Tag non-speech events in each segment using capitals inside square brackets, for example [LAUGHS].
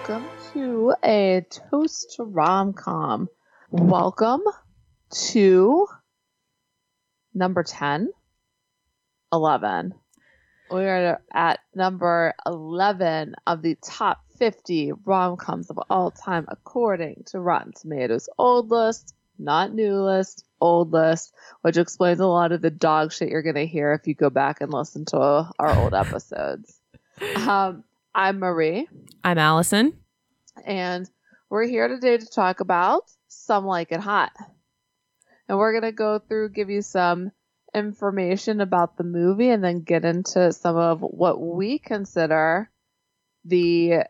welcome to a toast to rom com. Welcome to number 10, 11. We are at number 11 of the top 50 rom coms of all time, according to Rotten Tomatoes' old list, not new list, old list, which explains a lot of the dog shit you're going to hear if you go back and listen to our old [LAUGHS] episodes. Um, I'm Marie. I'm Allison. And we're here today to talk about Some Like It Hot. And we're going to go through, give you some information about the movie, and then get into some of what we consider the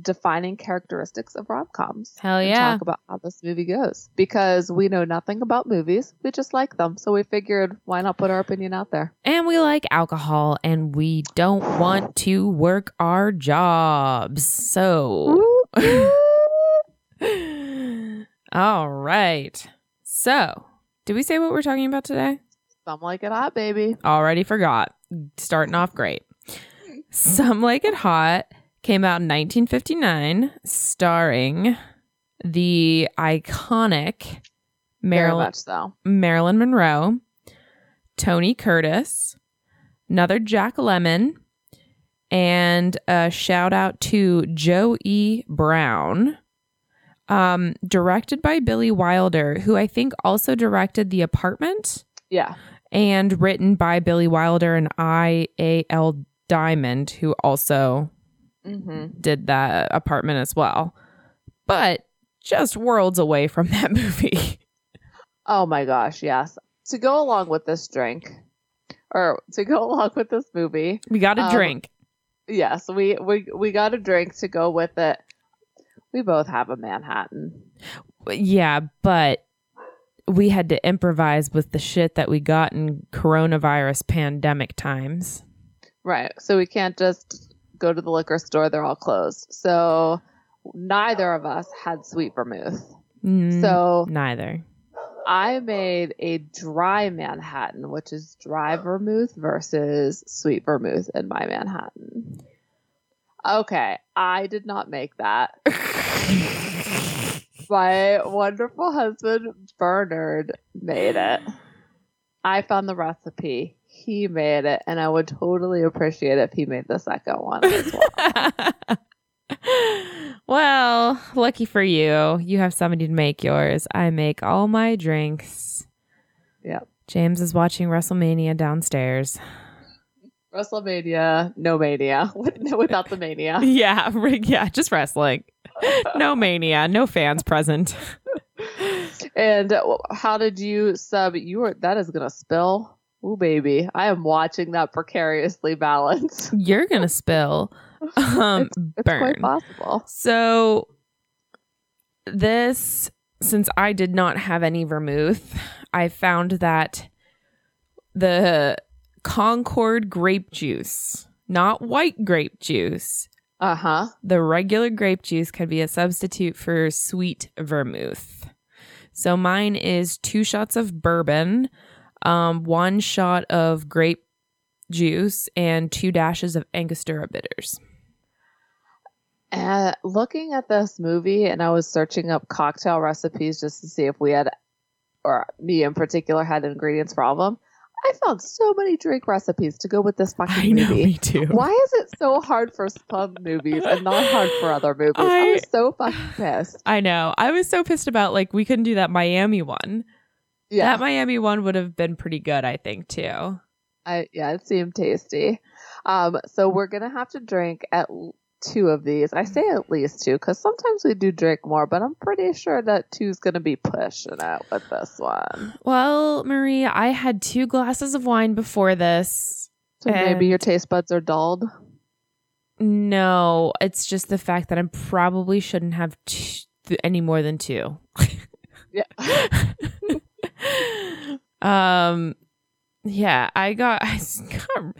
defining characteristics of rom coms. Hell yeah. talk about how this movie goes. Because we know nothing about movies, we just like them. So we figured, why not put our opinion out there? And we like alcohol and we don't want to work our jobs. So, [LAUGHS] all right. So, did we say what we're talking about today? Some like it hot, baby. Already forgot. Starting off great. Some Like It Hot came out in 1959, starring the iconic Marilyn, so. Marilyn Monroe, Tony Curtis, another Jack Lemmon, and a shout out to Joe E. Brown. Um, directed by Billy Wilder, who I think also directed The Apartment, Yeah. and written by Billy Wilder and I. A. L. Diamond, who also hmm did that apartment as well. But just worlds away from [LAUGHS] that movie. Oh my gosh, yes. To go along with this drink, or to go [LAUGHS] along with this movie, We got a Um, drink. yes, we we we got a drink to go with it. We both have a Manhattan. Yeah, but we had to improvise with the shit that we got in coronavirus pandemic times. Right. So we can't just go to the liquor store, they're all closed. So neither of us had sweet vermouth. Mm, So neither. I made a dry Manhattan, which is dry vermouth versus sweet vermouth in my Manhattan. Okay, I did not make that. [LAUGHS] my wonderful husband Bernard made it. I found the recipe. He made it, and I would totally appreciate if he made the second one as [LAUGHS] well. well, lucky for you, you have somebody to make yours. I make all my drinks. Yep. James is watching WrestleMania downstairs. WrestleMania, no mania, [LAUGHS] without the mania. [LAUGHS] Yeah, yeah, just wrestling. No mania, no fans present. And uh, how did you sub? You were that is gonna spill. Ooh, baby, I am watching that precariously balance. [LAUGHS] You're gonna spill. [LAUGHS] Um, It's burn. quite possible. So this since I did not have any vermouth, I found that the Concord grape juice, not white grape juice, Uh huh. the regular grape juice can be a substitute for sweet vermouth. So mine is two shots of bourbon, um, one shot of grape juice, and two dashes of Angostura bitters. And looking at this movie, and I was searching up cocktail recipes just to see if we had, or me in particular, had ingredients for all of them. I found so many drink recipes to go with this fucking I know, movie. too. Why is it so hard for some movies and not hard for other movies? I, I- was so fucking pissed. [SIGHS] I know. I was so pissed about like we couldn't do that Miami one. Yeah, That Miami one would have been pretty good, I think, too. I yeah, it seemed tasty. Um, so we're gonna have to drink at two of these. I say at least two because sometimes we do drink more, but I'm pretty sure that two's gonna be pushing it with this one. Well, Marie, I had two glasses of wine before this. So maybe your taste buds are dulled. No, it's just the fact that I probably shouldn't have t- any more than two. Yeah. [LAUGHS] um, yeah, I got [LAUGHS] I got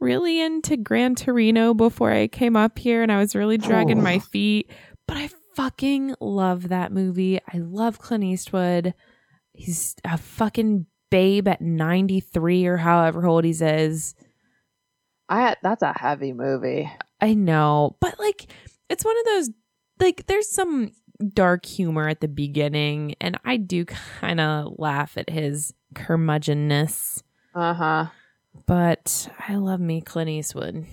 really into Gran Torino before I came up here, and I was really dragging my Oh. feet. But I fucking love that movie. I love Clint Eastwood. He's a fucking babe at ninety three or however old he is. I that's a heavy movie. I know, but like it's one of those like there's some dark humor at the beginning, and I do kind of laugh at his curmudgeonness. Uh huh. But I love me Clint Eastwood.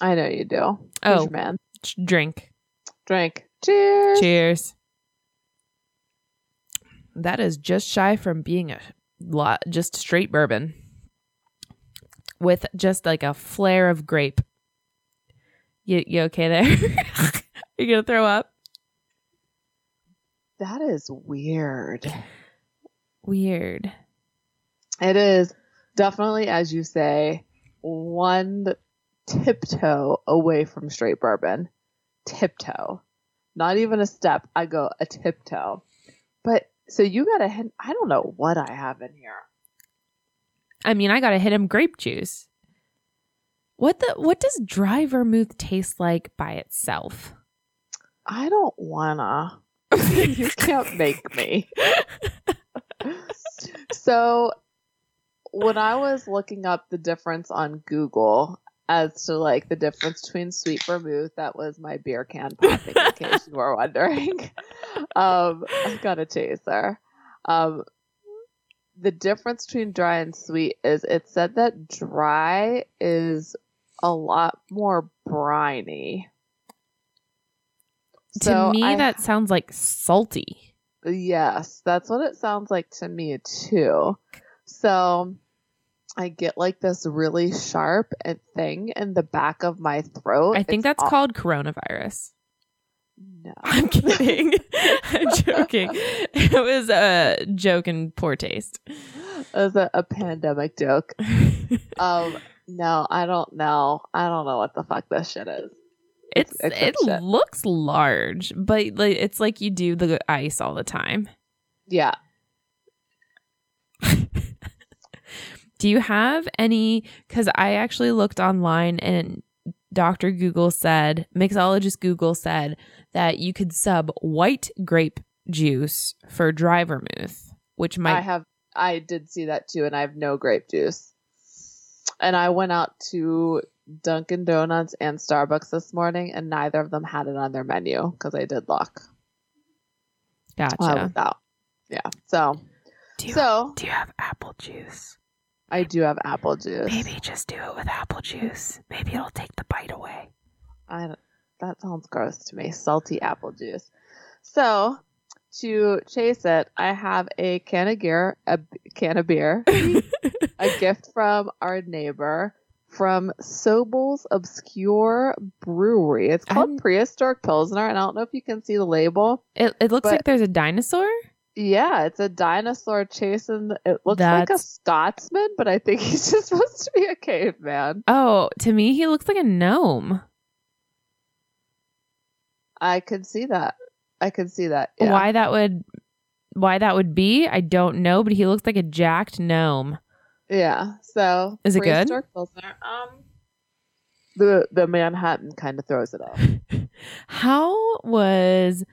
I know you do. Who's Oh, man. drink. Drink. Cheers. Cheers. That is just shy from being a lot, just straight bourbon with just like a flare of grape. You, you okay there? [LAUGHS] you gonna throw up? That is weird. Weird. It is definitely, as you say, one tiptoe away from straight bourbon. Tiptoe. Not even a step. I go a tiptoe. But so you got a hint. I don't know what I have in here. I mean, I gotta hit him grape juice. What the? What does dry vermouth taste like by itself? I don't wanna. [LAUGHS] you can't make me. so when I was looking up the difference on Google as to like the difference between sweet vermouth, that was my beer can popping in case you were wondering. Um, I got a chaser. Um, the difference between dry and sweet is it said that dry is a lot more briny. To me, I- that sounds like salty. Yes, that's what it sounds like to me too. So I get like this really sharp thing in the back of my throat. I think It's that's called coronavirus. no. [LAUGHS] I'm kidding. [LAUGHS] I'm joking. It was a joke in poor taste. It was a, a pandemic joke. [LAUGHS] Um, no, I don't know. I don't know what the fuck this shit is. It's it looks large, but like it's like you do the ice all the time. Yeah. [LAUGHS] Do you have any? Because I actually looked online and Dr. Google said, mixologist Google said that you could sub white grape juice for dry vermouth, which might I have I did see that too, and I have no grape juice. And I went out to Dunkin' Donuts and Starbucks this morning, and neither of them had it on their menu because I did look. gotcha. while I was out. Yeah. So do, you, so do you have apple juice? I do have apple juice. Maybe just do it with apple juice. Maybe it'll take the bite away. I that sounds gross to me. Salty apple juice. So to chase it, I have a can of gear, a can of beer, [LAUGHS] a gift from our neighbor from Sobel's Obscure Brewery. It's called I'm- Prehistoric Pilsner, and I don't know if you can see the label. It, it looks But- like there's a dinosaur. Yeah, it's a dinosaur chasing. It looks like a Scotsman, but I think [LAUGHS] he's just supposed to be a caveman. Oh, to me, he looks like a gnome. I could see that. I could see that. Yeah. Why that would why that would be, I don't know, but he looks like a jacked gnome. Yeah. So Is it good? Pilsner, Um, the the Manhattan kind of throws it off. [LAUGHS] How was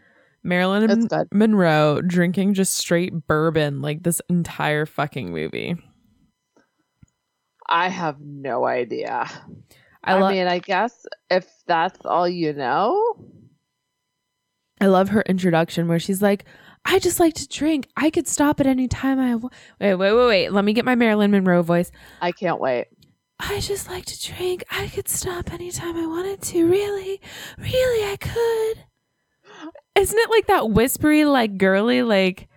Marilyn good. Monroe drinking just straight bourbon like this entire fucking movie? I have no idea. I, I, mean, I guess if that's all you know, I love her introduction where she's like, "I just like to drink. I could stop at any time I w- wait, wait, wait, wait. Let me get my Marilyn Monroe voice. I can't wait. I just like to drink. I could stop anytime I wanted to. Really, really, I could. Isn't it like that whispery, like girly, like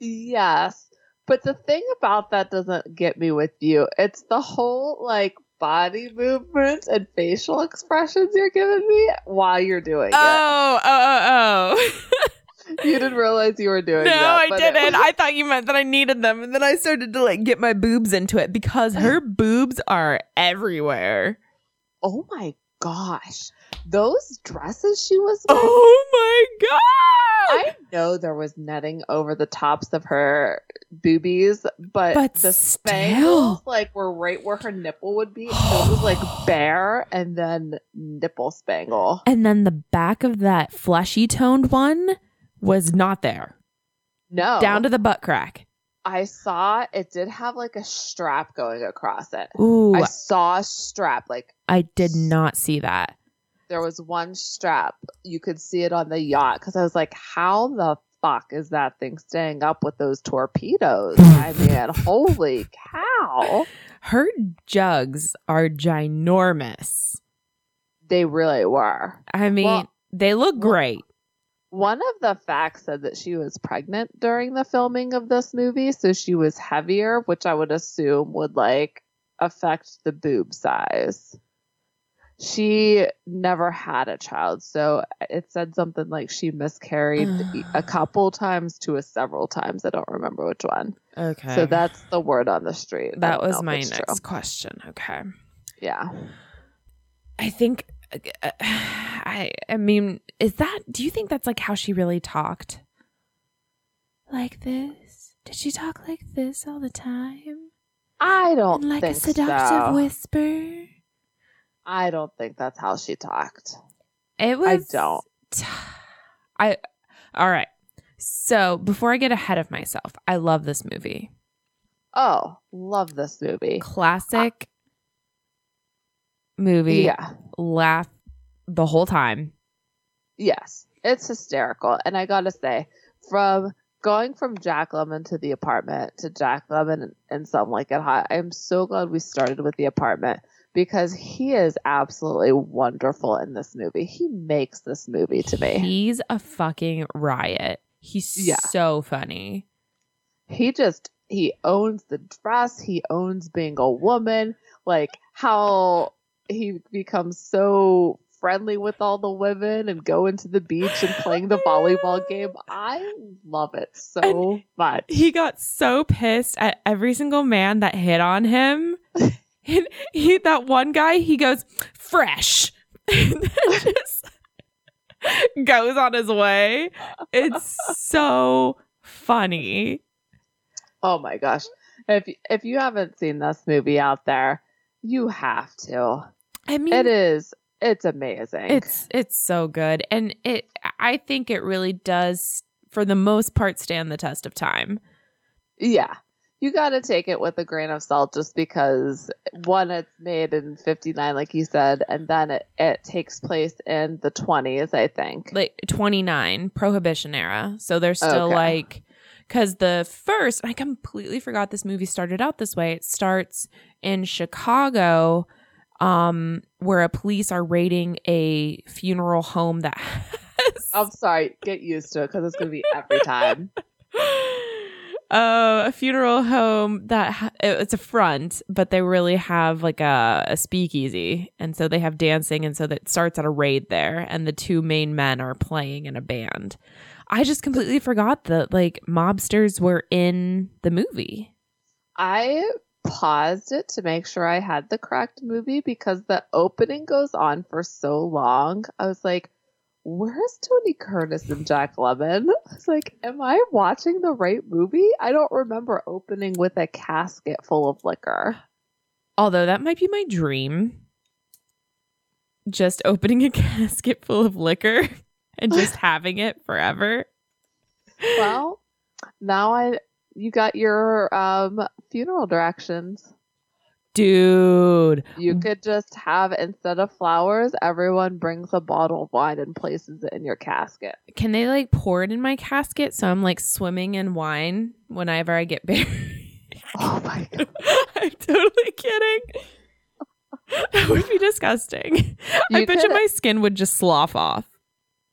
Yes. But the thing about that doesn't get me with you. It's the whole like body movements and facial expressions you're giving me while you're doing it. oh, oh, oh, it. Oh. [LAUGHS] You didn't realize you were doing no, that. No, I didn't. was- I thought you meant that I needed them, and then I started to like get my boobs into it because her [SIGHS] boobs are everywhere. oh my gosh. Those dresses she was [LAUGHS] wearing. Oh my god! I know there was netting over the tops of her boobies, but, But the spangles like were right where her nipple would be. So it was like [GASPS] bare and then nipple spangle. and then the back of that fleshy toned one was not there. No, Down to the butt crack. I saw it did have like a strap going across it. Ooh, I saw a strap like I did not see that. there was one strap you could see it on the yacht because I was like, how the fuck is that thing staying up with those torpedoes? [LAUGHS] I mean, holy cow! Her jugs are ginormous. They really were. I mean, Well- they look great. One of the facts said that she was pregnant during the filming of this movie, so she was heavier, which I would assume would like affect the boob size. She never had a child, so it said something like she miscarried [SIGHS] a couple times to a several times. I don't remember which one. Okay. So that's the word on the street. That was my next true. question. Okay. Yeah. I think I I mean, is that do you think that's like how she really talked? Like this? Did she talk like this all the time? I don't think so. And like a seductive so. whisper? I don't think that's how she talked. It was I don't. I all right. So before I get ahead of myself, I love this movie. Oh, love this movie. Classic movie. Yeah. Laugh the whole time. Yes. It's hysterical. And I gotta say, from going from Jack Lemmon to the apartment to Jack Lemmon and Some Like It Hot, I'm so glad we started with the apartment because he is absolutely wonderful in this movie. He makes this movie to me. He's a fucking riot. He's Yeah. so funny. he just he owns the dress he owns being a woman like how he becomes so friendly with all the women and going to the beach and playing the volleyball game i love it so much He got so pissed at every single man that hit on him. [LAUGHS] and he that one guy, he goes, fresh. [LAUGHS] and then just goes on his way. It's so funny. oh my gosh if if you haven't seen this movie out there you have to I mean it is it's amazing It's it's so good, and it. I think it really does, for the most part, stand the test of time. Yeah. You got to take it with a grain of salt just because one, it's made in 59, like you said, and then it, it takes place in the 20s, I think. Like twenty nine Prohibition era, so they're still Okay. like, because the first, I completely forgot this movie started out this way. It starts in Chicago, um, where a police are raiding a funeral home that has I'm sorry. Get used to it because it's going to be every time. [LAUGHS] uh, a funeral home that ha- it's a front, but they really have like a, a speakeasy, and so they have dancing, and so that starts at a raid there, and the two main men are playing in a band. I just completely forgot that like mobsters were in the movie. I paused it to make sure I had the correct movie because the opening goes on for so long. I was like, where's Tony Curtis and Jack Lemmon? [LAUGHS] I was like, am I watching the right movie? I don't remember opening with a casket full of liquor. Although that might be my dream. Just opening a [LAUGHS] casket full of liquor [LAUGHS] and just having it forever. Well, now I you got your um funeral directions. Dude, You could just have instead of flowers, everyone brings a bottle of wine and places it in your casket. can they like pour it in my casket so I'm like swimming in wine whenever I get [LAUGHS] buried? Oh my god. [LAUGHS] I'm totally kidding. That would be disgusting. I You bet you my skin would just slough off.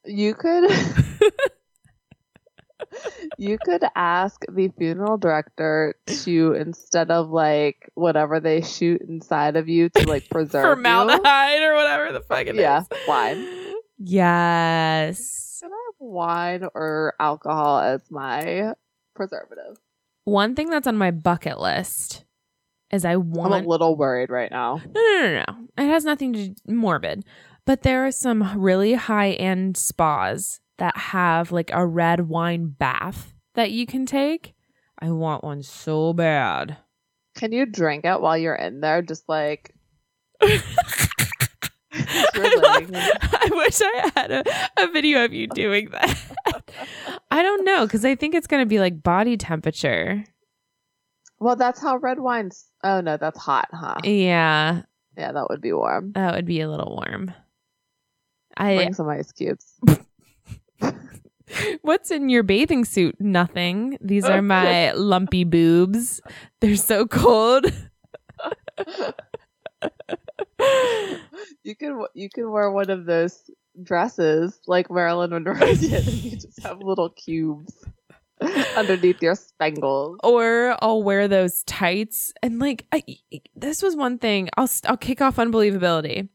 You could [LAUGHS] You could ask the funeral director to instead of like whatever they shoot inside of you to like [LAUGHS] preserve you. Formaldehyde or whatever the fuck it is. Yeah, wine. Yes. Can I have wine or alcohol as my preservative? One thing that's on my bucket list is I want. I'm a little worried right now. No, no, no, no. It has nothing to do morbid. But there are some really high end spas that have like a red wine bath that you can take. I want one so bad. Can you drink it while you're in there? Just like [LAUGHS] I, love- I wish I had a, a video of you doing that. [LAUGHS] I don't know because I think it's going to be like body temperature. Well, that's how red wine's. Oh no, that's hot, huh? Yeah, Yeah, that would be warm. that would be a little warm. I Bring some ice cubes. [LAUGHS] What's in your bathing suit? Nothing. These are my lumpy boobs. They're so cold. you can you can wear one of those dresses like Marilyn Monroe did, and you just have little cubes underneath your spangles. or I'll wear those tights and like I, this was one thing I'll I'll kick off unbelievability.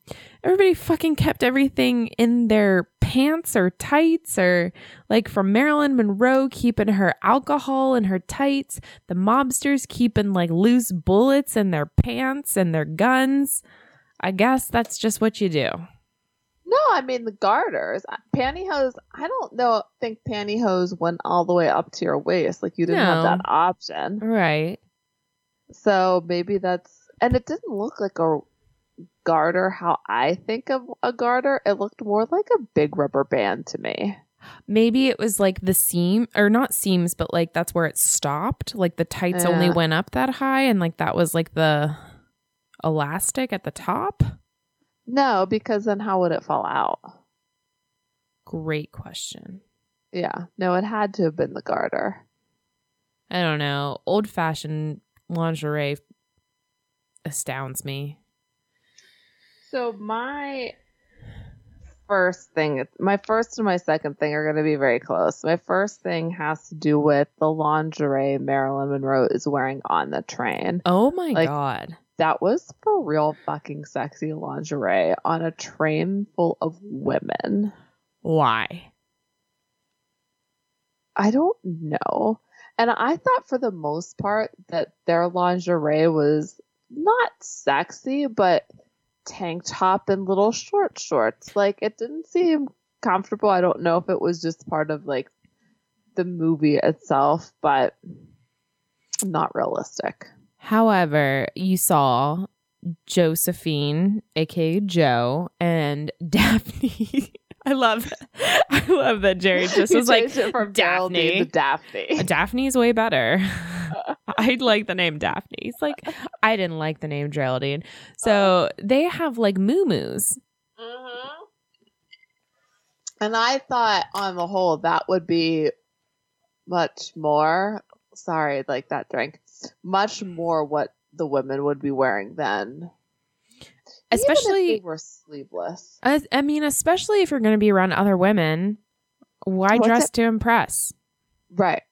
Everybody fucking kept everything in their pants or tights or like from Marilyn Monroe keeping her alcohol in her tights, the mobsters keeping like loose bullets in their pants and their guns. I guess that's just what you do. No, I mean the garters, pantyhose. I don't know. Think pantyhose went all the way up to your waist. Like you didn't have that option. Right. So maybe that's and it didn't look like a garter how I think of a garter. It looked more like a big rubber band to me. Maybe it was like the seam or not seams, but like that's where it stopped. Like the tights only went up that high and like that was like the elastic at the top. No, because then how would it fall out? Great question. Yeah, no, it had to have been the garter. I don't know. Old fashioned lingerie astounds me. So my first thing, my first and my second thing are going to be very close. My first thing has to do with the lingerie Marilyn Monroe is wearing on the train. Oh my Like- god. That was for real fucking sexy lingerie on a train full of women. Why? I don't know. And I thought for the most part that their lingerie was not sexy, but tank top and little short shorts. Like it didn't seem comfortable. I don't know if it was just part of like the movie itself, but not realistic. However, you saw Josephine, aka Joe, and [LAUGHS] Daphne. I love [LAUGHS] I love that Jerry [LAUGHS] just was like from Daphne. To Daphne. Daphne's way better. [LAUGHS] I like the name Daphne. It's like I didn't like the name Geraldine. So they have like moo-moos. Mm-hmm. And I thought on the whole that would be much more sorry, like that drink. Much more what the women would be wearing then. Especially were sleeveless. I, I mean, especially if you're going to be around other women, why What's dress it- to impress? Right.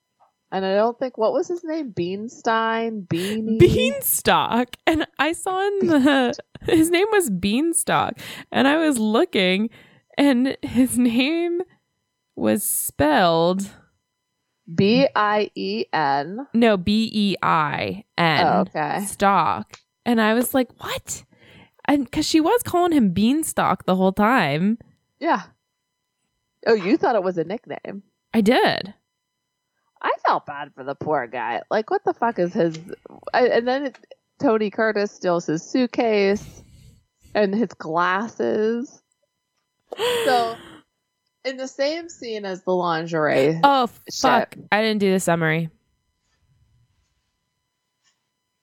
And I don't think what was his name? Beanstein? Beanie? Beanstalk. And I saw in the his name was Beanstalk, and I was looking, and his name was spelled B I E N. no B E I N. Oh, okay. Stalk. And I was like, what? And because she was calling him Beanstalk the whole time. Yeah. Oh, you thought it was a nickname. I did. I felt bad for the poor guy. Like, what the fuck is his? I, and then it, Tony Curtis steals his suitcase and his glasses. So, in the same scene as the lingerie, oh, Shit. fuck. I didn't do the summary.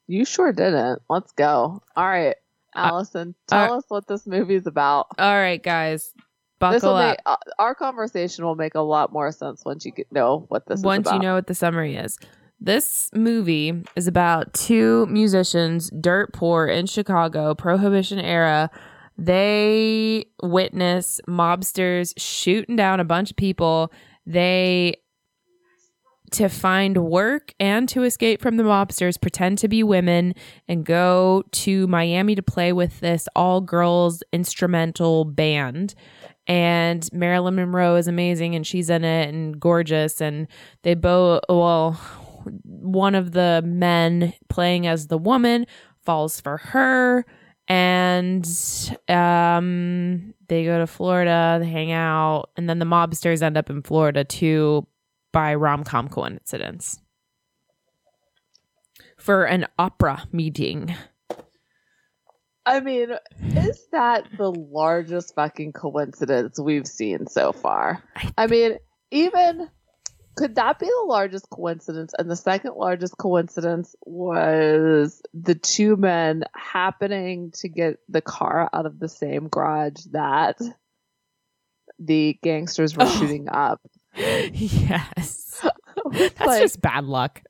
you sure didn't. Let's go. All right, Allison, tell uh, us what this movie's about. All right, guys. Buckle up. make uh, our conversation will make a lot more sense once you get, know what this once you know what the summary is. This movie is about two musicians, dirt poor in Chicago, Prohibition era. They witness mobsters shooting down a bunch of people. They, to find work and to escape from the mobsters, pretend to be women and go to Miami to play with this all girls instrumental band. And Marilyn Monroe is amazing and she's in it and gorgeous. And they both well one of the men playing as the woman falls for her. And um they go to Florida they hang out and then the mobsters end up in Florida too by rom-com coincidence for an opera meeting I mean, is that the largest fucking coincidence we've seen so far? I- I mean, even could that be the largest coincidence? And the second largest coincidence was the two men happening to get the car out of the same garage that the gangsters were Oh. shooting up. [LAUGHS] yes. [LAUGHS] That's Like- just bad luck.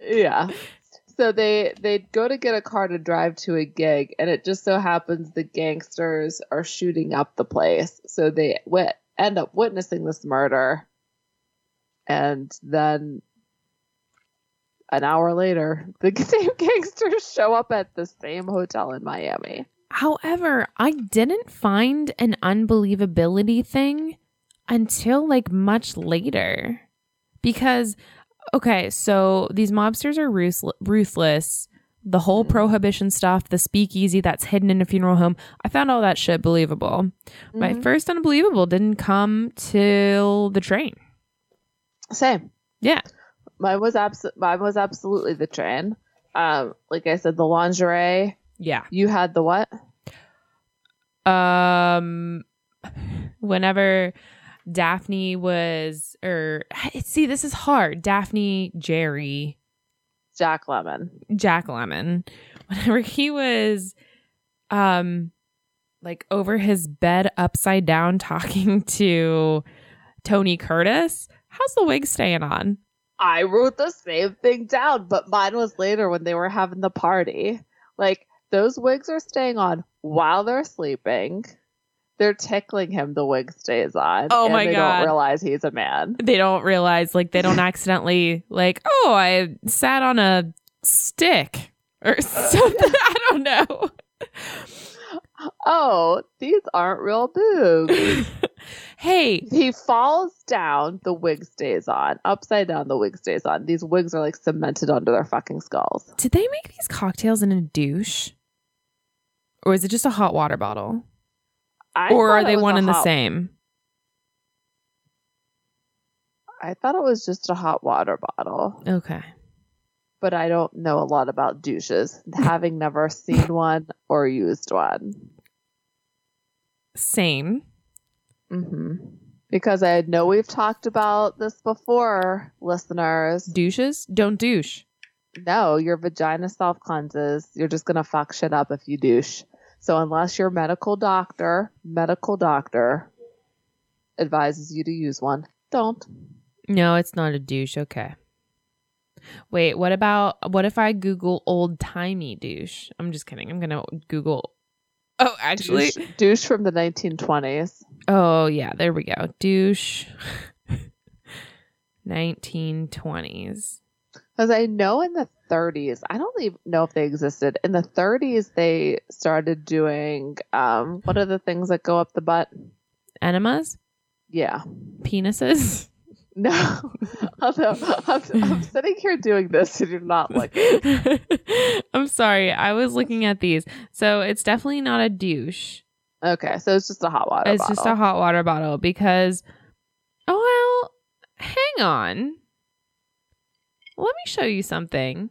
Yeah. [LAUGHS] So they they go to get a car to drive to a gig, and it just so happens the gangsters are shooting up the place. So they wit- end up witnessing this murder, and then an hour later, the same gangsters show up at the same hotel in Miami. However, I didn't find an unbelievability thing until like much later. Because, okay, so these mobsters are ruthl- ruthless. The whole Mhm. prohibition stuff, the speakeasy that's hidden in a funeral home, I found all that shit believable. My Mhm. first unbelievable didn't come till the train. Same. Yeah. Mine was abs- Mine was absolutely the train. Um, like I said, the lingerie. Yeah. You had the what? um whenever daphne was or see this is hard daphne jerry Jack Lemmon. jack lemmon [LAUGHS] whenever he was um like over his bed upside down talking [LAUGHS] to tony curtis how's the wig staying on I wrote the same thing down, but mine was later when they were having the party. Like those wigs are staying on while they're sleeping. They're tickling him. The wig stays on. Oh and my they God. Don't realize he's a man. they don't realize like they don't accidentally like oh i sat on a stick or [LAUGHS] something i don't know Oh, these aren't real boobs. [LAUGHS] hey he falls down. The wig stays on. Upside down. The wig stays on. These wigs are like cemented onto their fucking skulls. Did they make these cocktails in a douche? Or is it just a hot water bottle? I or are they one and the same? I thought it was just a hot water bottle. Okay. but I don't know a lot about douches, having never [LAUGHS] seen one or used one. Same. hmm Because I know we've talked about this before, listeners. Douches? Don't douche. No, your vagina self cleanses. You're just gonna fuck shit up if you douche. So unless your medical doctor, medical doctor, advises you to use one, don't. No, it's not a douche. Okay. Wait, what about what if I Google old timey douche? I'm just kidding. I'm gonna Google. Oh, actually, douche, douche from the 1920s. oh yeah, there we go. Douche. [LAUGHS] 1920s. Because I know in the 30s, I don't even know if they existed. In the 30s, they started doing um, what are the things that go up the butt? Enemas? Yeah. Penises? [LAUGHS] No. Although I'm, I'm sitting here doing this and you're not looking. [LAUGHS] I'm sorry. I was looking at these. So it's definitely not a douche. Okay, so it's just a hot water it's bottle. just a hot water bottle because, oh, well, hang on. Let me show you something.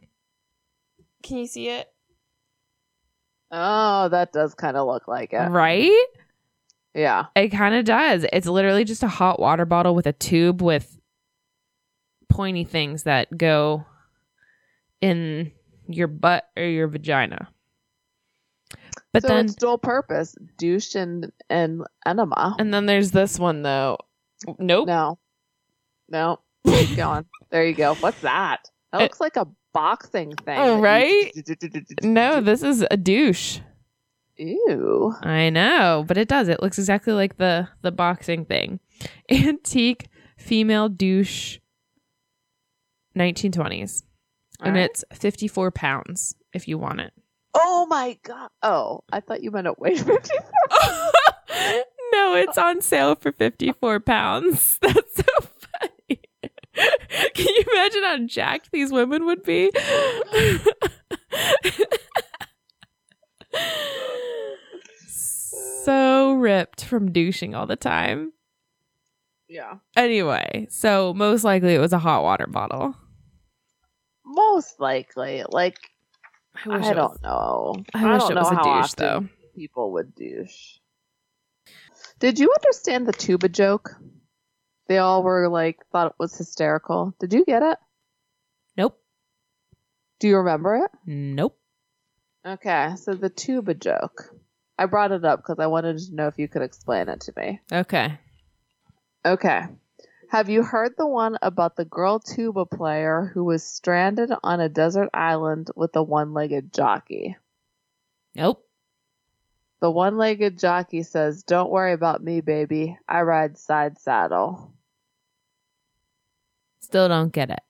Can you see it? oh, that does kind of look like it. Right? Yeah. It kind of does. It's literally just a hot water bottle with a tube with pointy things that go in your butt or your vagina. But so then it's dual purpose, douche and, and enema. and then there's this one though. Nope. No. No. Keep [LAUGHS] going. There you go. What's that? That It- looks like a boxing thing. Oh, you- [LAUGHS] No, this is a douche. Ew. I know, but it does. It looks exactly like the the boxing thing. [LAUGHS] Antique female douche 1920s. and it's 54 pounds if you want it. Oh my god. Oh, I thought you meant it weighed [LAUGHS] 54. no, it's on sale for 54 pounds. That's so funny. [LAUGHS] Can you imagine how jacked these women would be? [LAUGHS] so ripped from douching all the time. Yeah. Anyway, so most likely it was a hot water bottle. Most likely. Like, I, wish it don't was- know. I wish don't it know was a how douche though. people would douche. Did you understand the tuba joke? They all were like, thought it was hysterical. Did you get it? Nope. Do you remember it? Nope. Okay, so the tuba joke. I brought it up because I wanted to know if you could explain it to me. Okay. Okay. Have you heard the one about the girl tuba player who was stranded on a desert island with a one legged jockey? Nope. The one legged jockey says, Don't worry about me, baby. I ride side saddle. Still don't get it.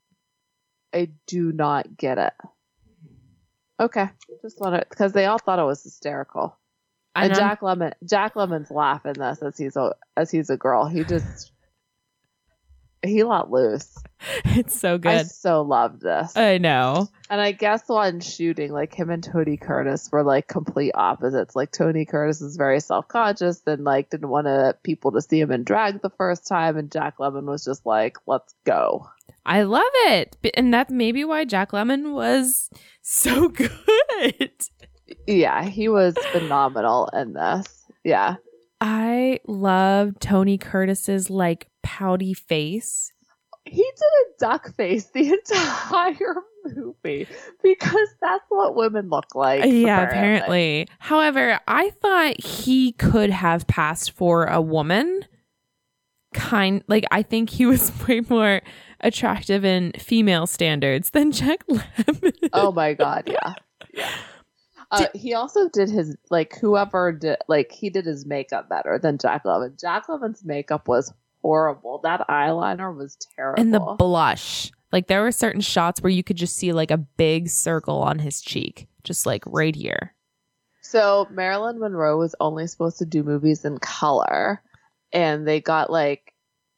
I do not get it. Okay. Just want to, because they all thought it was hysterical. And And I'm- Jack Lemmon, Jack Lemmon's laughing this as he's a as he's a girl. He just he let loose. [LAUGHS] it's so good. I so love this. I know. And I guess on shooting, like him and Tony Curtis were like complete opposites. Like Tony Curtis is very self conscious and like didn't want to people to see him in drag the first time, and Jack Lemmon was just like, "Let's go." I love it. And that's maybe why Jack Lemmon was so [LAUGHS] good. Yeah, he was phenomenal in this. Yeah, I love Tony Curtis's like pouty face. he did a duck face the [LAUGHS] entire movie because that's what women look like. yeah, apparently. However, I thought he could have passed for a woman. Kind like I think he was [LAUGHS] way more attractive in female standards than Jack [LAUGHS] Lemmon. Oh my god, yeah. yeah. Uh, he also did his like whoever did like he did his makeup better than Jack Lemmon. Jack Lemmon's makeup was horrible. That eyeliner was terrible. and the blush. Like there were certain shots where you could just see like a big circle on his cheek, just like right here. so Marilyn Monroe was only supposed to do movies in color, and they got like.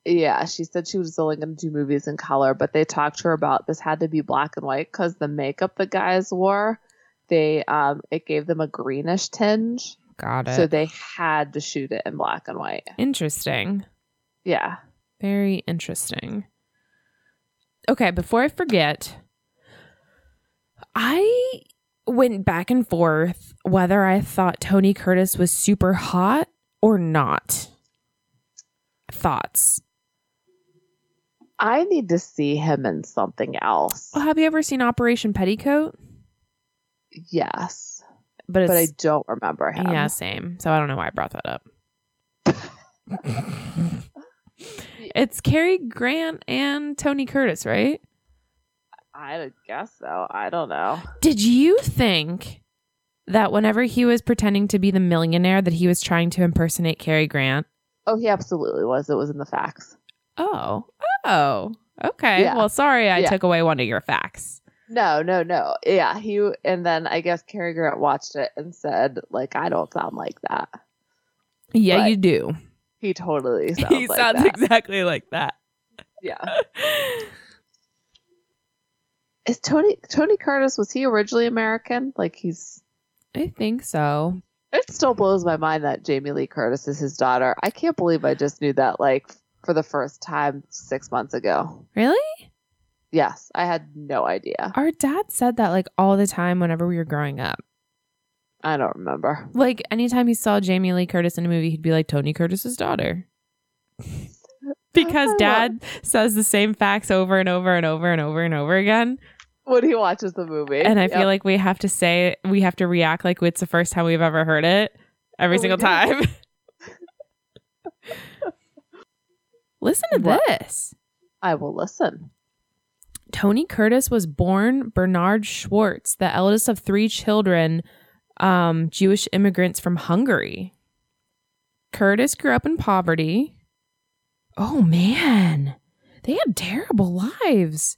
Yeah, she said she was only going to do movies in color, but they talked to her about this had to be black and white because the makeup the guys wore, they um it gave them a greenish tinge, Got it. so they had to shoot it in black and white. Interesting. Yeah. Very interesting. Okay, before I forget, I went back and forth whether I thought Tony Curtis was super hot or not. Thoughts? I need to see him in something else. Well, have you ever seen Operation Petticoat? Yes, But it's but I don't remember him. yeah, same. So I don't know why I brought that up. [LAUGHS] it's Cary Grant and Tony Curtis, right? I guess so. I don't know. Did you think that whenever he was pretending to be the millionaire that he was trying to impersonate Cary Grant? Oh, he absolutely was. It was in the facts. Oh. Oh. Okay. Yeah. Well, sorry I Yeah. took away one of your facts. No, no, no. Yeah, he and then I guess Cary Grant watched it and said, like, I don't sound like that. Yeah, But you do. He totally [LAUGHS] sounds he like sounds that. exactly like that. yeah. [LAUGHS] Is Tony Tony Curtis was he originally American? Like he's I think so. it still blows my mind that Jamie Lee Curtis is his daughter. I can't believe I just knew that like for the first time 6 months ago. Really? Yes, I had no idea. Our dad said that like all the time whenever we were growing up. I don't remember. Like anytime he saw Jamie Lee Curtis in a movie, he'd be like Tony Curtis's daughter. [LAUGHS] because dad says the same facts over and over and over and over and over again. When he watches the movie. And I Yep. feel like we have to say we have to react like it's the first time we've ever heard it every Oh, single time. [LAUGHS] Listen to What? this. I will listen. Tony Curtis was born Bernard Schwartz, the eldest of three children, um, Jewish immigrants from Hungary. Curtis grew up in poverty. Oh man, they had terrible lives.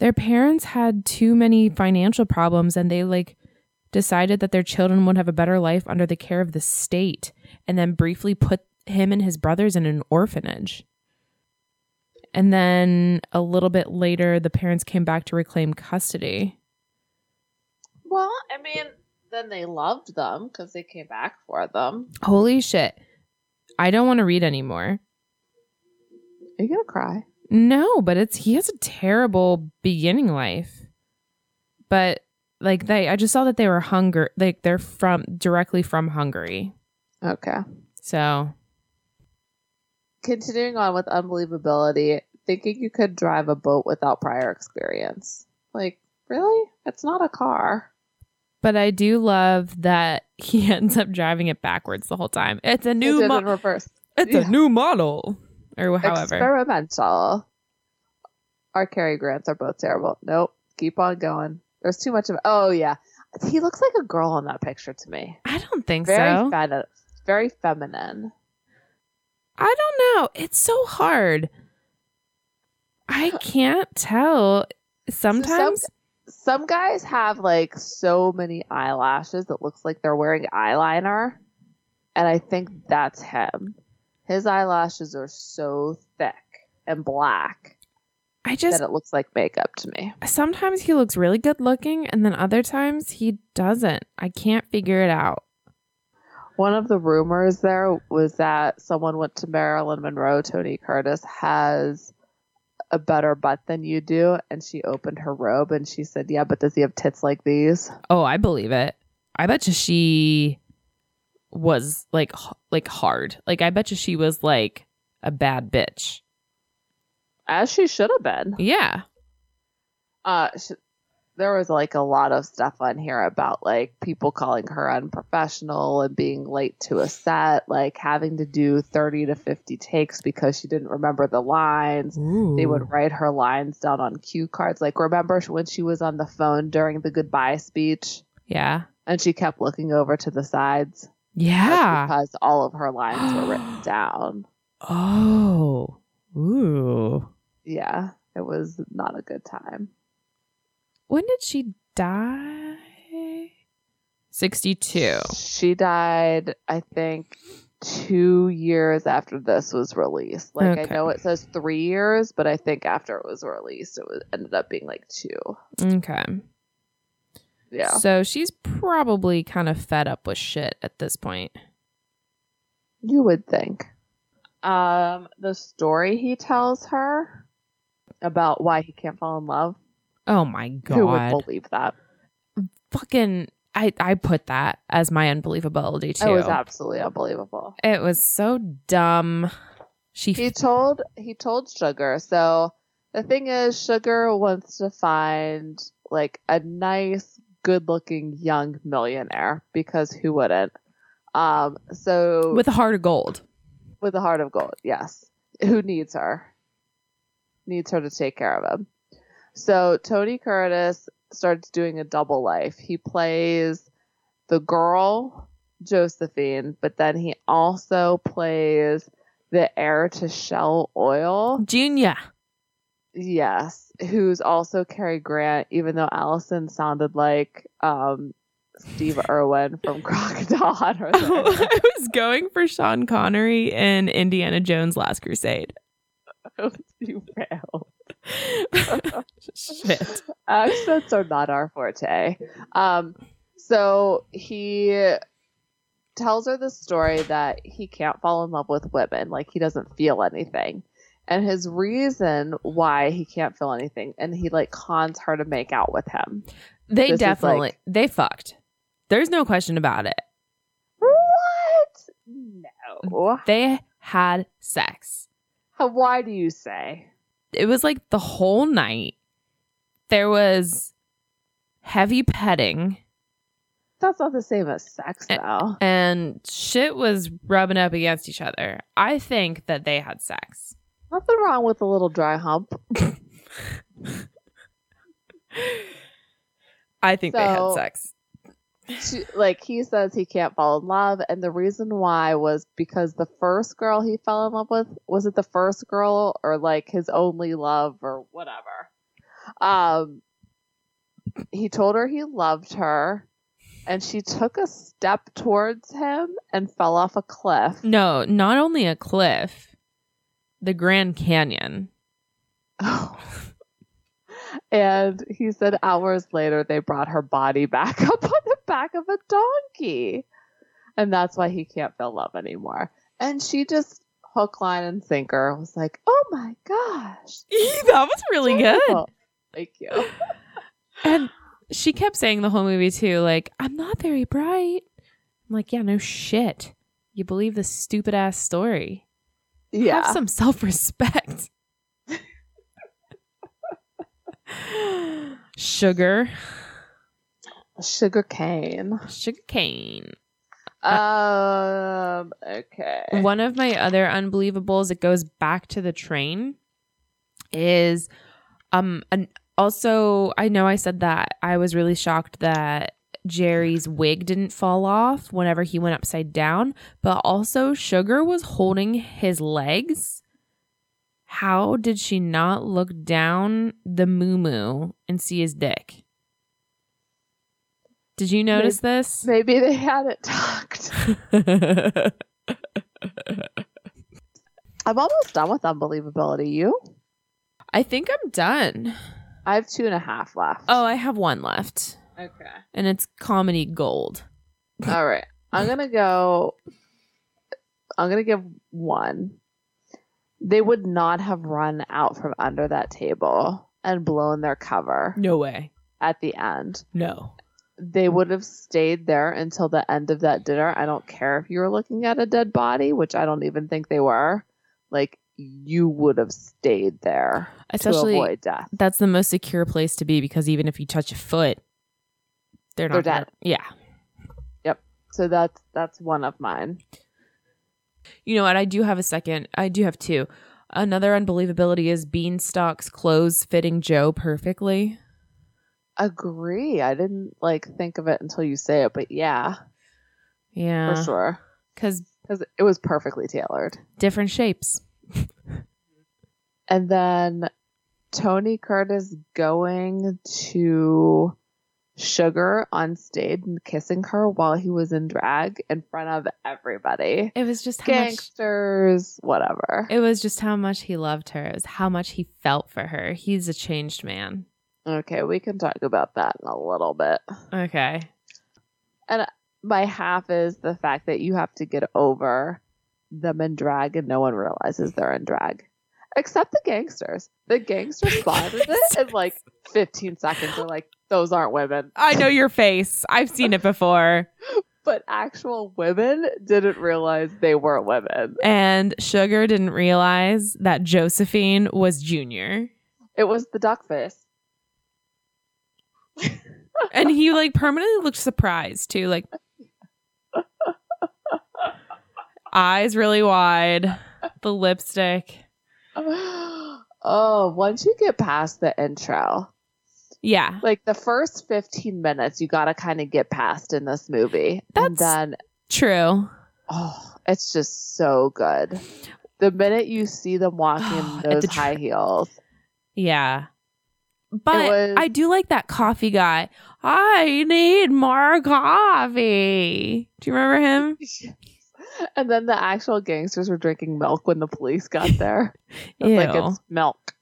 Their parents had too many financial problems and they like decided that their children would have a better life under the care of the state and then briefly put him and his brothers in an orphanage. And then a little bit later, the parents came back to reclaim custody. Well, I mean, then they loved them because they came back for them. Holy shit. I don't want to read anymore. Are you gonna cry? No, but it's he has a terrible beginning life. But like they I just saw that they were hunger like they're from directly from Hungary. Okay. So Continuing on with unbelievability, thinking you could drive a boat without prior experience. Like, really? It's not a car. But I do love that [LAUGHS] he ends up driving it backwards the whole time. It's a new did mo- in reverse. It's Yeah. a new model. Or however. Experimental. Our Cary Grants are both terrible. Nope. Keep on going. There's too much of. Oh yeah, he looks like a girl in that picture to me. I don't think Very so. Very feminine. I don't know. It's so hard. I [SIGHS] can't tell. Sometimes Some guys have like so many eyelashes that looks like they're wearing eyeliner, and I think that's him. His eyelashes are so thick and black I just that it looks like makeup to me. sometimes he looks really good looking and then other times he doesn't. I can't figure it out. One of the rumors there was that someone went to Marilyn Monroe. Tony Curtis has a better butt than you do, and she opened her robe and she said, "Yeah, but does he have tits like these?" Oh, I believe it. I bet you she was like like hard. Like I bet you she was like a bad bitch. As she should have been. Yeah. uh sh- there was like a lot of stuff on here about like people calling her unprofessional and being late to a set like having to do 30 to 50 takes because she didn't remember the lines they would write her lines down on cue cards like remember when she was on the phone during the goodbye speech Yeah. and she kept looking over to the sides Yeah. because all of her lines were written [GASPS] down Oh. Ooh. yeah it was not a good time When did she die? 62. She died, I think, two years after this was released. Like Okay. I know it says three years, but I think after it was released, it was ended up being like two. Okay. Yeah, So she's probably kind of fed up with shit at this point. you would think. Um, the story he tells her about why he can't fall in love. Oh my god. Who would believe that? Fucking I I put that as my unbelievability too. It was absolutely unbelievable. It was so dumb. She He told he told Sugar. So the thing is, Sugar wants to find like a nice, good-looking young millionaire because who wouldn't? Um, so with a heart of gold. with a heart of gold, yes. Who needs her? Needs her to take care of him. So Tony Curtis starts doing a double life. He plays the girl Josephine, but then he also plays the heir to Shell Oil. Junior. Yes, who's also Cary Grant, even though Allison sounded like um, Steve [LAUGHS] Irwin from Crocodile Hunter. I was going for Sean Connery in Indiana Jones Last Crusade. [LAUGHS] Oh, [LAUGHS] you failed. Shit. Accents are not our forte. Um, so he tells her the story that he can't fall in love with women, like he doesn't feel anything. And his reason why he can't feel anything, and he like cons her to make out with him. They This definitely like- they fucked. There's no question about it. What? No. They had sex. Why do you say? It was like the whole night. There was heavy petting That's not the same as sex, though. and shit was rubbing up against each other. I think that they had sex. Nothing wrong with a little dry hump. [LAUGHS] I think they had sex. She, like he says he can't fall in love and the reason why was because the first girl he fell in love with was it the first girl or like his only love or whatever um he told her he loved her and she took a step towards him and fell off a cliff No, not only a cliff, the Grand Canyon. [LAUGHS] and he said hours later they brought her body [LAUGHS] back up on the back of a donkey. And that's why he can't feel love anymore. And she just hook, line, and sinker was like, oh my gosh. [LAUGHS] that was really good. Thank you. [LAUGHS] And she kept saying the whole movie too, like, I'm not very bright. I'm like, yeah, no shit. You believe this stupid ass story. Yeah. Have some self respect. Sugar. Sugar cane. Sugar cane. Um. Okay. One of my other unbelievables, it goes back to the train, is um and also I know I said that I was really shocked that Jerry's wig didn't fall off whenever he went upside down, but also Sugar was holding his legs. How did she not look down the moo and see his dick? Did you notice this? Maybe they had it tucked. [LAUGHS] I'm almost done with unbelievability. You? I think I'm done. I have two and a half left. Oh, I have one left, okay. and it's comedy gold. All right. I'm gonna go. I'm gonna give one. They would not have run out from under that table and blown their cover No way. at the end. No. They would have stayed there until the end of that dinner. I don't care if you were looking at a dead body, which I don't even think they were. Like you would have stayed there Especially to avoid death. that's the most secure place to be because even if you touch a foot, they're not They're dead. Yeah. Yep. So that's that's one of mine. You know what? I do have a second. I do have two. Another unbelievability is Bienstock's clothes fitting Joe perfectly. Agree. I didn't like think of it until you say it, but yeah, Yeah. for sure. Because Because it was perfectly tailored. different shapes. And then Tony Curtis going to Sugar on stage and kissing her while he was in drag in front of everybody. It was just how much. Gangsters, whatever. It was just how much he loved her. It was how much he felt for her. He's a changed man. Okay, we can talk about that in a little bit. Okay. And my half is the fact that you have to get over them in drag and no one realizes they're in drag. Except the gangsters. The gangsters spotted it in like 15 seconds. They're like, those aren't women. I know your face. I've seen it before. [LAUGHS] But actual women didn't realize they weren't women. And Sugar didn't realize that Josephine was Junior. It was the duck face. [LAUGHS] And he like permanently looked surprised too. Like [LAUGHS] eyes really wide, the lipstick. [GASPS] Oh, once you get past the intro, Yeah. like the first 15 minutes, you got to kind of get past in this movie. and then, True. oh, it's just so good. The minute you see them walking in [GASPS] those the tr- high heels, Yeah. But was- I do like that coffee guy. I need more coffee. Do you remember him? [LAUGHS] and then the actual gangsters were drinking milk when the police got [LAUGHS] there. It's Ew. like it's milk.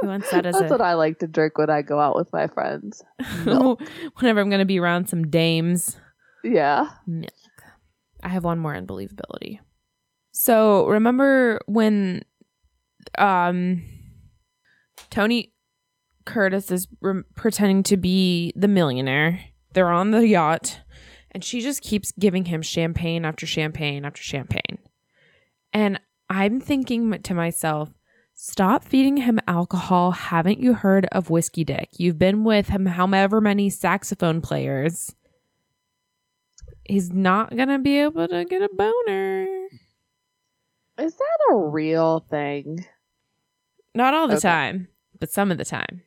Who wants that as That's a what I like to drink when I go out with my friends. [LAUGHS] whenever I'm gonna be around some dames? Yeah. Milk. I have one more unbelievability. So remember when um Tony Curtis is rem- pretending to be the millionaire. They're on the yacht and she just keeps giving him champagne after champagne after champagne. And I'm thinking to myself, stop feeding him alcohol. Haven't you heard of Whiskey Dick? You've been with him however many saxophone players. He's not going to be able to get a boner. Is that a real thing? Not all the Okay. time, but some of the time.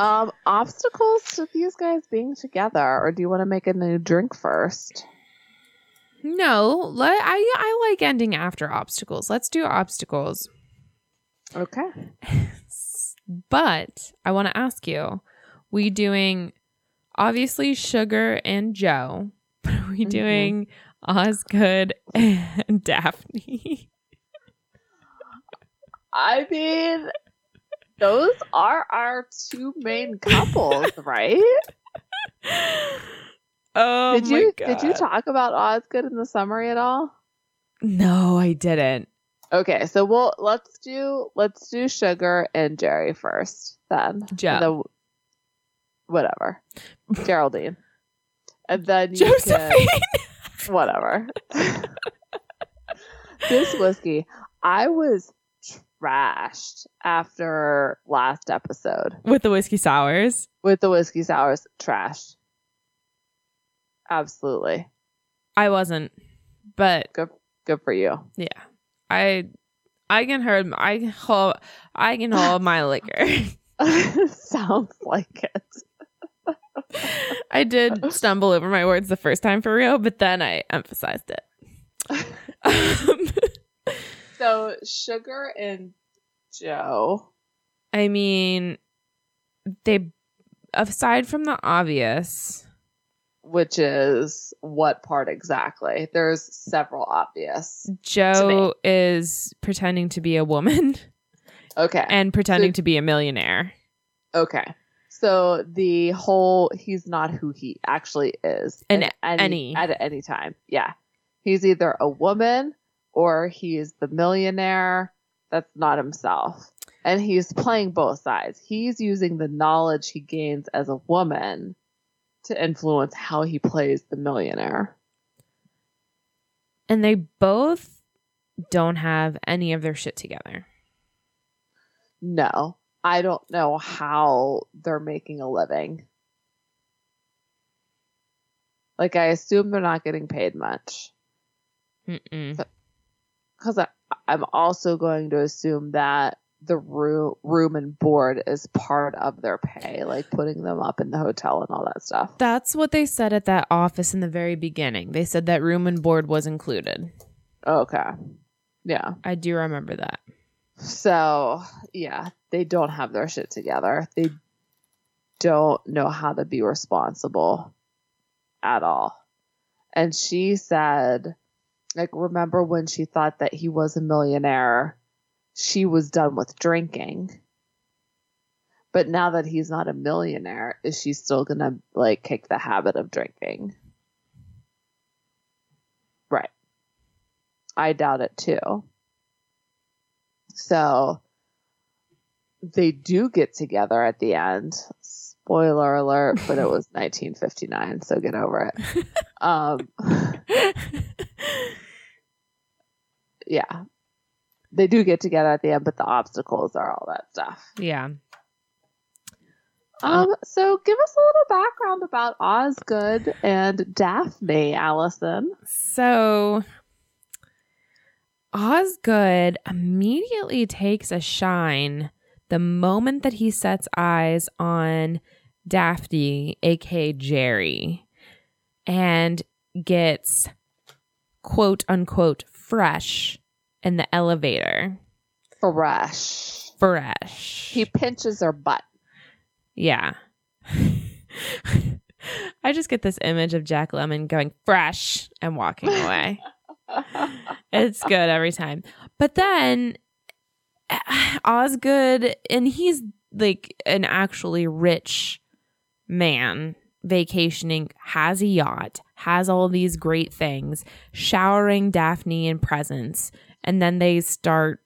Um, obstacles to these guys being together, or do you want to make a new drink first? No, let, I I like ending after obstacles. Let's do obstacles. Okay. [LAUGHS] But I want to ask you, we doing obviously Sugar and Joe, [LAUGHS] but are we Mhm. doing Osgood [LAUGHS] and Daphne? I mean, those are our two main [LAUGHS] couples, right? oh did my you God. did you talk about Osgood in the summary at all? No, I didn't. Okay, so we'll let's do let's do Sugar and Jerry first, then Joe. And whatever, [LAUGHS] Geraldine, and then you Josephine. can, whatever. [LAUGHS] this whiskey, I was trashed after last episode With the whiskey sours. with the whiskey sours. Trash, absolutely. I wasn't, but Good good for you. yeah, I I can hold I can hold I can hold my liquor. [LAUGHS] [LAUGHS] Sounds like it. [LAUGHS] I did stumble over my words the first time for real, but then I emphasized it. Um, So Sugar and Joe. I mean, they aside from the obvious, Which is what part exactly? There's several obvious. Joe is pretending to be a woman [LAUGHS] Okay. and pretending So- to be a millionaire. Okay. So the whole he's not who he actually is. An- at any, any. at any time. Yeah. He's either a woman or he is the millionaire that's not himself. And he's playing both sides. He's using the knowledge he gains as a woman to influence how he plays the millionaire. And they both don't have any of their shit together. No. I don't know how they're making a living. Like I assume they're not getting paid much. Because I'm also going to assume that the room room and board is part of their pay, like putting them up in the hotel and all that stuff. That's what they said at that office in the very beginning. They said that room and board was included. Okay. Yeah. I do remember that. So, yeah, they don't have their shit together. They don't know how to be responsible at all. And she said, like, remember when she thought that he was a millionaire, she was done with drinking. But now that he's not a millionaire, is she still gonna, like, kick the habit of drinking? Right. I doubt it too. So they do get together at the end. Spoiler alert, but it was [LAUGHS] 1959, so get over it. [LAUGHS] Um, yeah. They do get together at the end, but the obstacles are all that stuff. yeah. Um, so give us a little background about Osgood and Daphne, Allison. So Osgood immediately takes a shine the moment that he sets eyes on Daphne, aka Jerry, and gets quote unquote fresh in the elevator. Fresh. Fresh. He pinches her butt. Yeah. [LAUGHS] I just get this image of Jack Lemmon going fresh and walking away. [LAUGHS] it's good every time. But then [SIGHS] Osgood, and he's like an actually rich man vacationing, has a yacht, has all these great things, showering Daphne in presents, and then they start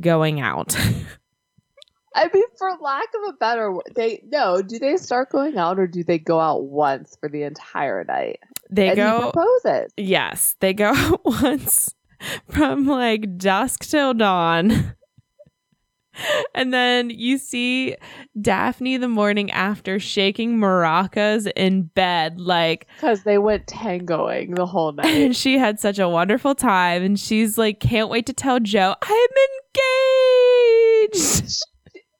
going out. [LAUGHS] I mean, for lack of a better word, they no. Do they start going out, or do they go out once for the entire night? they and go proposes. Yes, they go [LAUGHS] out once from like dusk till dawn. [LAUGHS] And then you see Daphne the morning after shaking maracas in bed, like, because they went tangoing the whole [LAUGHS] night. and she had such a wonderful time. And she's like, can't wait to tell Joe, I'm engaged.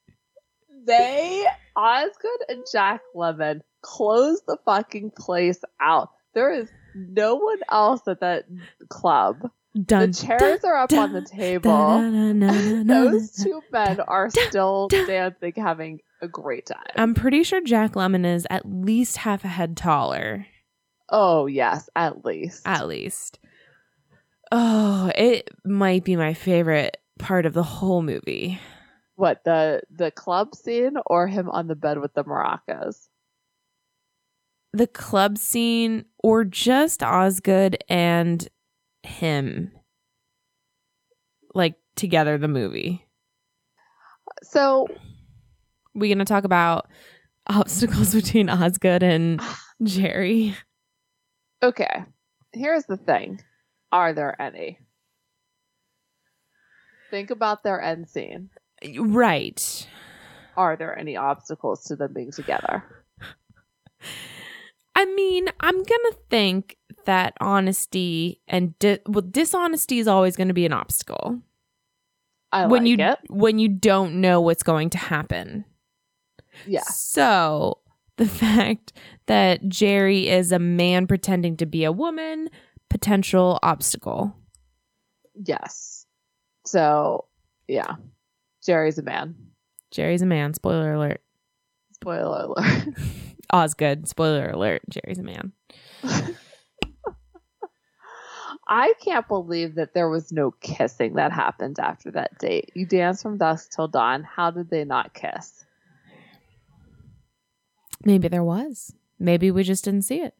[LAUGHS] they Osgood and Jack Lemmon close the fucking place out. There is no one else at that club. Dun, the chairs are up on the table. dun, dun, dun, dun, Those two men are dun, still dun. dancing, having a great time. I'm pretty sure Jack Lemmon is at least half a head taller. oh yes, at least. at least. Oh, it might be my favorite part of the whole movie. what the the club scene or him on the bed with the maracas? The club scene or just Osgood and him like together the movie. So We to talk about obstacles [LAUGHS] between Osgood and Jerry. okay, here's the thing: Are there any? Think about their end scene. Right. Are there any obstacles to them being together? I mean, I'm to think that honesty and di- well, dishonesty is always going to be an obstacle I when like you it. when you don't know what's going to happen. Yeah. So the [LAUGHS] fact that Jerry is a man pretending to be a woman, potential obstacle. Yes. So, yeah. Jerry's a man. Jerry's a man. Spoiler alert. Spoiler alert. [LAUGHS] Osgood. Spoiler alert. Jerry's a man. [LAUGHS] I can't believe that there was no kissing that happened after that date. You danced from dusk till dawn. How did they not kiss? Maybe there was. Maybe we just didn't see it.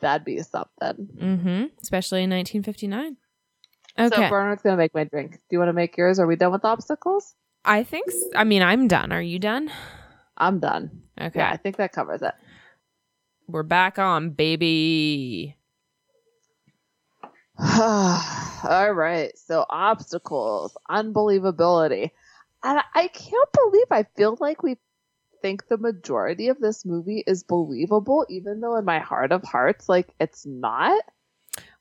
That'd be something. Mm-hmm. Especially in 1959. Okay. So. Bernard's gonna make my drink. Do you want to make yours? Are we done with obstacles? I think. So. I mean, I'm done. Are you done? I'm done. Okay. Yeah, I think that covers it. We're back on, baby. [SIGHS] All right. So obstacles, unbelievability. And I- can't believe I feel like we think the majority of this movie is believable, even though in my heart of hearts, like it's not.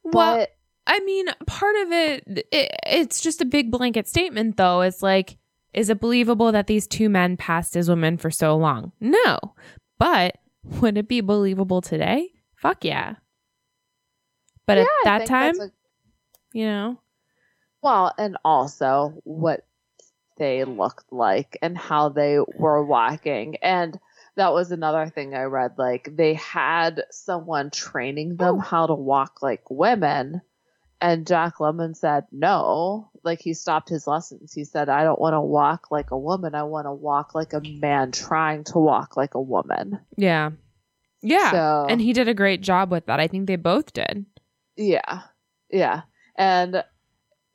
Well, But I mean, part of it, it, it's just a big blanket statement, though. It's like, is it believable that these two men passed as women for so long? No. But would it be believable today? Fuck yeah. But yeah, at that time, a- you know, well, and also what they looked like and how they were walking. And that was another thing I read. Like they had someone training them Oh. how to walk like women. And Jack Lemmon said no. Like he stopped his lessons. He said, I don't want to walk like a woman. I want to walk like a man trying to walk like a woman. yeah. Yeah. So, and he did a great job with that. I think they both did. Yeah. Yeah. And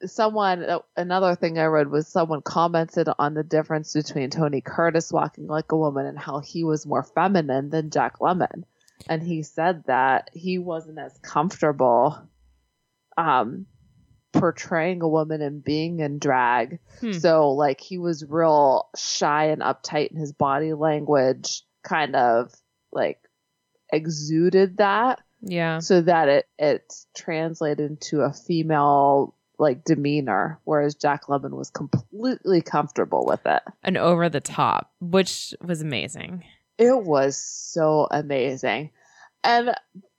someone, uh, another thing I read was someone commented on the difference between Tony Curtis walking like a woman and how he was more feminine than Jack Lemmon. And he said that he wasn't as comfortable um, portraying a woman and being in drag. Hmm. So, like, he was real shy and uptight in his body language, kind of like exuded that Yeah. so that it it translated into a female like demeanor whereas jack Lemmon was completely comfortable with it And over the top, which was amazing. it was so amazing and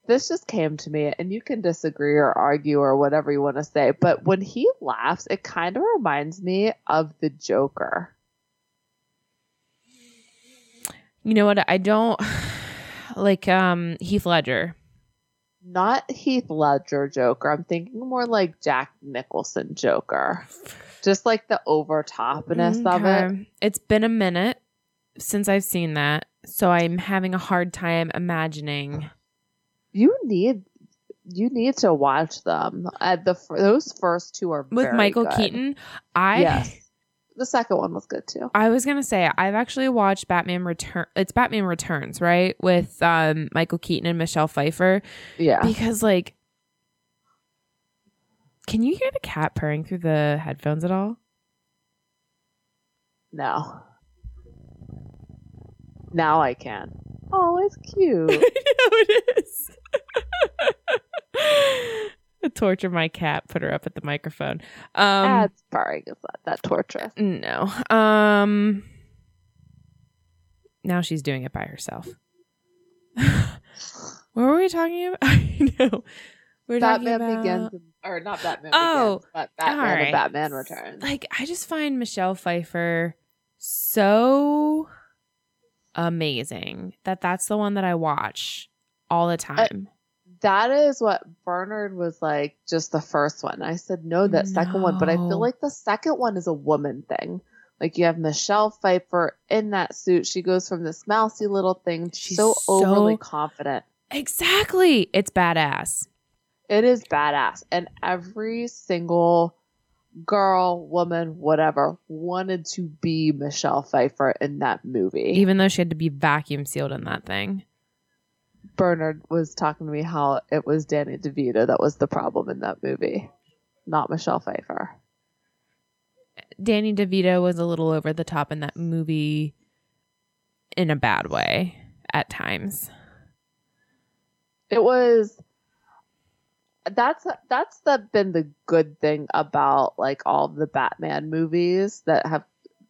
this just came to me and you can disagree or argue or whatever you want to say but when he laughs it kind of reminds me of the joker You know what? I don't [SIGHS] like um Heath Ledger. Not heath ledger joker i'm thinking more like jack nicholson joker just like the over topness of it It's been a minute since I've seen that, so I'm having a hard time imagining. You need you need to watch them. Uh, the those first two are With Michael good. Keaton, I yes, the second one was good too. I was gonna say I've actually watched Batman Return. It's Batman Returns, right? With um Michael Keaton and Michelle Pfeiffer, Yeah, because like, can you hear the cat purring through the headphones at all? no. Now I can. Oh, it's cute. [LAUGHS] I know it is. [LAUGHS] [LAUGHS] Torture my cat. Put her up at the microphone. Um, That's purring is not that torturous. no. Um. Now she's doing it by herself. [LAUGHS] what were we talking about? [LAUGHS] I know. We're talking Batman about- begins, and- or not Batman Oh, begins, but Batman right. and Batman returns. Like I just find Michelle Pfeiffer so amazing that that's the one that I watch all the time. That is what Bernard was like. Just the first one. I said no, that second one, but I feel like the second one is a woman thing. Like you have Michelle Pfeiffer in that suit. She goes from this mousy little thing, She's so so- overly confident. exactly. It's badass. It is badass, and every single girl, woman, whatever, wanted to be Michelle Pfeiffer in that movie. Even though she had to be vacuum sealed in that thing. Bernard was talking to me how it was Danny DeVito that was the problem in that movie, not Michelle Pfeiffer. Danny DeVito was a little over the top in that movie in a bad way at times. It was that's that's the been the good thing about like all the Batman movies that have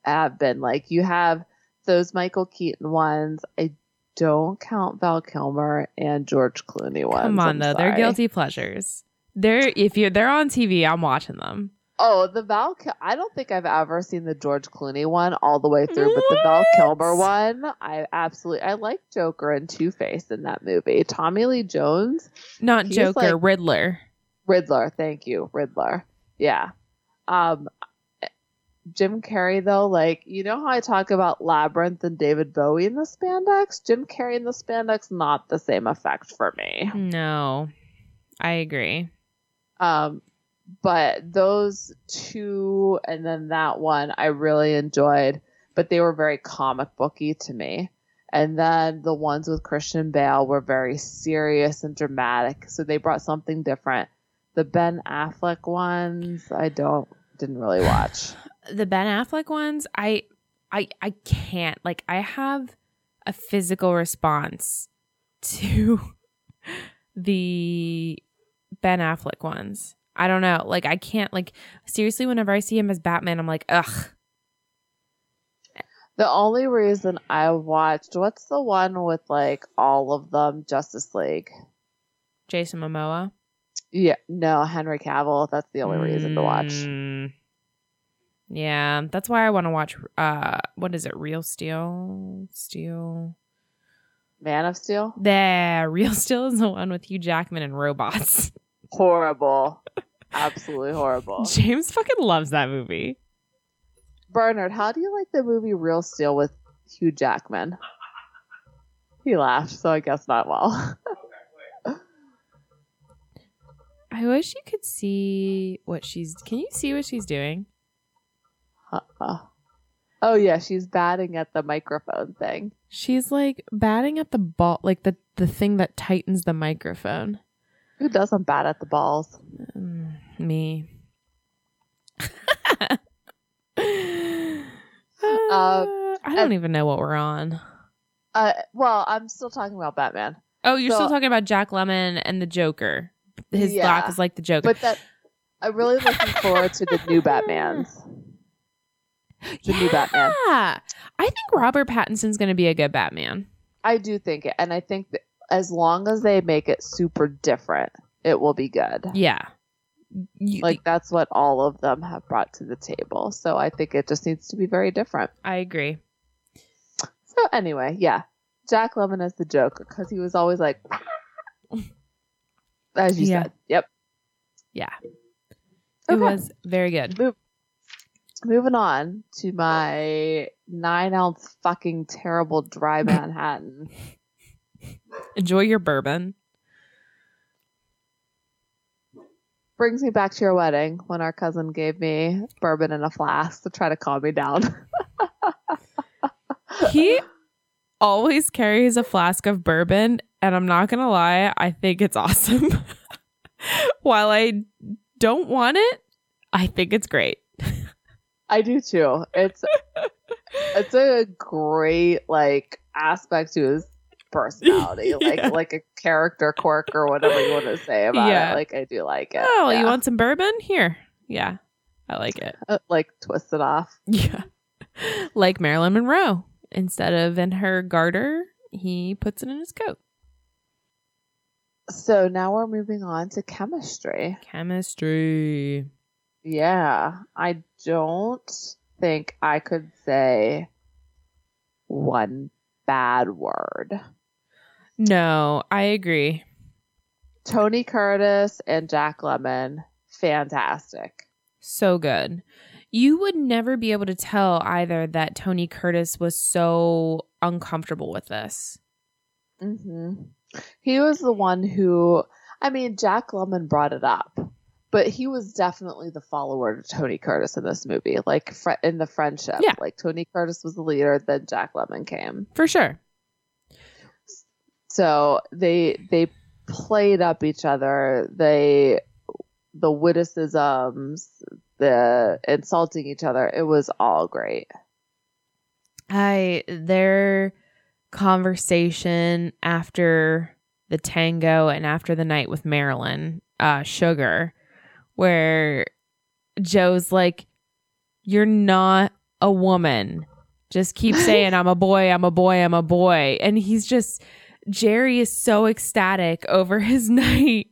have been like you have those Michael Keaton ones. I don't count Val Kilmer and George Clooney ones. Come on I'm though, they're guilty pleasures. They're if you're they're on TV, I'm watching them. Oh, the Val. Kil- I don't think I've ever seen the George Clooney one all the way through, but the Val Kilmer one, I absolutely. I like Joker and Two Face in that movie. Tommy Lee Jones, Not Joker, like- Riddler. Riddler. Thank you, Riddler. Yeah. Um, Jim Carrey though, like you know how I talk about Labyrinth and David Bowie in the spandex. Jim Carrey in the spandex, not the same effect for me. No. I agree. Um, but those two and then that one I really enjoyed, but they were very comic booky to me. And then the ones with Christian Bale were very serious and dramatic, so they brought something different. The Ben Affleck ones, I don't didn't really watch. The Ben Affleck ones, I I I can't. Like I have a physical response to [LAUGHS] the Ben Affleck ones. I don't know. Like I can't like seriously whenever I see him as Batman, I'm like, ugh. The only reason I watched what's the one with like all of them Justice League? Jason Momoa. Yeah, no, Henry Cavill. That's the only reason to watch. Mm. Yeah, that's why I want to watch. Uh, what is it? Real Steel. Steel. Man of Steel. There, [LAUGHS] Real Steel is the one with Hugh Jackman and robots. [LAUGHS] Horrible. [LAUGHS] Absolutely horrible. James fucking loves that movie. Bernard, how do you like the movie Real Steel with Hugh Jackman? He laughed, so I guess not well. I wish you could see what she's. Can you see what she's doing? [LAUGHS] Oh yeah, she's batting at the microphone thing. She's like batting at the ball, like the the thing that tightens the microphone. Who doesn't bat at the balls? Mm, me. [LAUGHS] Uh, I don't even know what we're on. Uh, well, I'm still talking about Batman, Oh, you're So- still talking about Jack Lemmon and the Joker. His Yeah. laugh is like the Joker. but that I'm really looking forward to the new [LAUGHS] Batman's. The new Batman. Yeah. I think Robert Pattinson's going to be a good Batman. I do think it, and I think that as long as they make it super different, it will be good. Yeah. You- Like that's what all of them have brought to the table. So I think it just needs to be very different. I agree. So anyway, yeah, Jack Lemmon as the Joker because he was always like, [LAUGHS] as you Yeah. said. Yep. Yeah. It was very good. Moving on to my nine ounce fucking terrible dry [LAUGHS] Manhattan. Enjoy your bourbon. Brings me back to your wedding when our cousin gave me bourbon in a flask to try to calm me down. [LAUGHS] He always carries a flask of bourbon, and I'm not going to lie, I think it's awesome. [LAUGHS] While I don't want it, I think it's great. I do too. It's [LAUGHS] it's a great like aspect to his personality, [LAUGHS] like Yeah. like a character quirk or whatever you want to say about Yeah. it. Like I do like it. Oh, yeah. you want some bourbon? Here. Yeah. I like it. Uh, like twist it off. [LAUGHS] Yeah. like Marilyn Monroe. Instead of in her garter, he puts it in his coat. So now we're moving on to chemistry. Chemistry. Yeah, I don't think I could say one bad word. No, I agree. Tony Curtis and Jack Lemmon, fantastic. So good. You would never be able to tell either that Tony Curtis was so uncomfortable with this. hmm He was the one who, I mean, Jack Lemmon brought it up, but he was definitely the follower to Tony Curtis in this movie, like fr- in the friendship. Yeah. Like Tony Curtis was the leader, then Jack Lemmon came. For sure. So they they played up each other. They the witticisms, the insulting each other. It was all great. I their conversation after the tango and after the night with Marilyn, uh, Sugar, where Joe's like, You're not a woman. Just keep saying, I'm a boy, I'm a boy, I'm a boy. And he's just, Jerry is so ecstatic over [LAUGHS] his night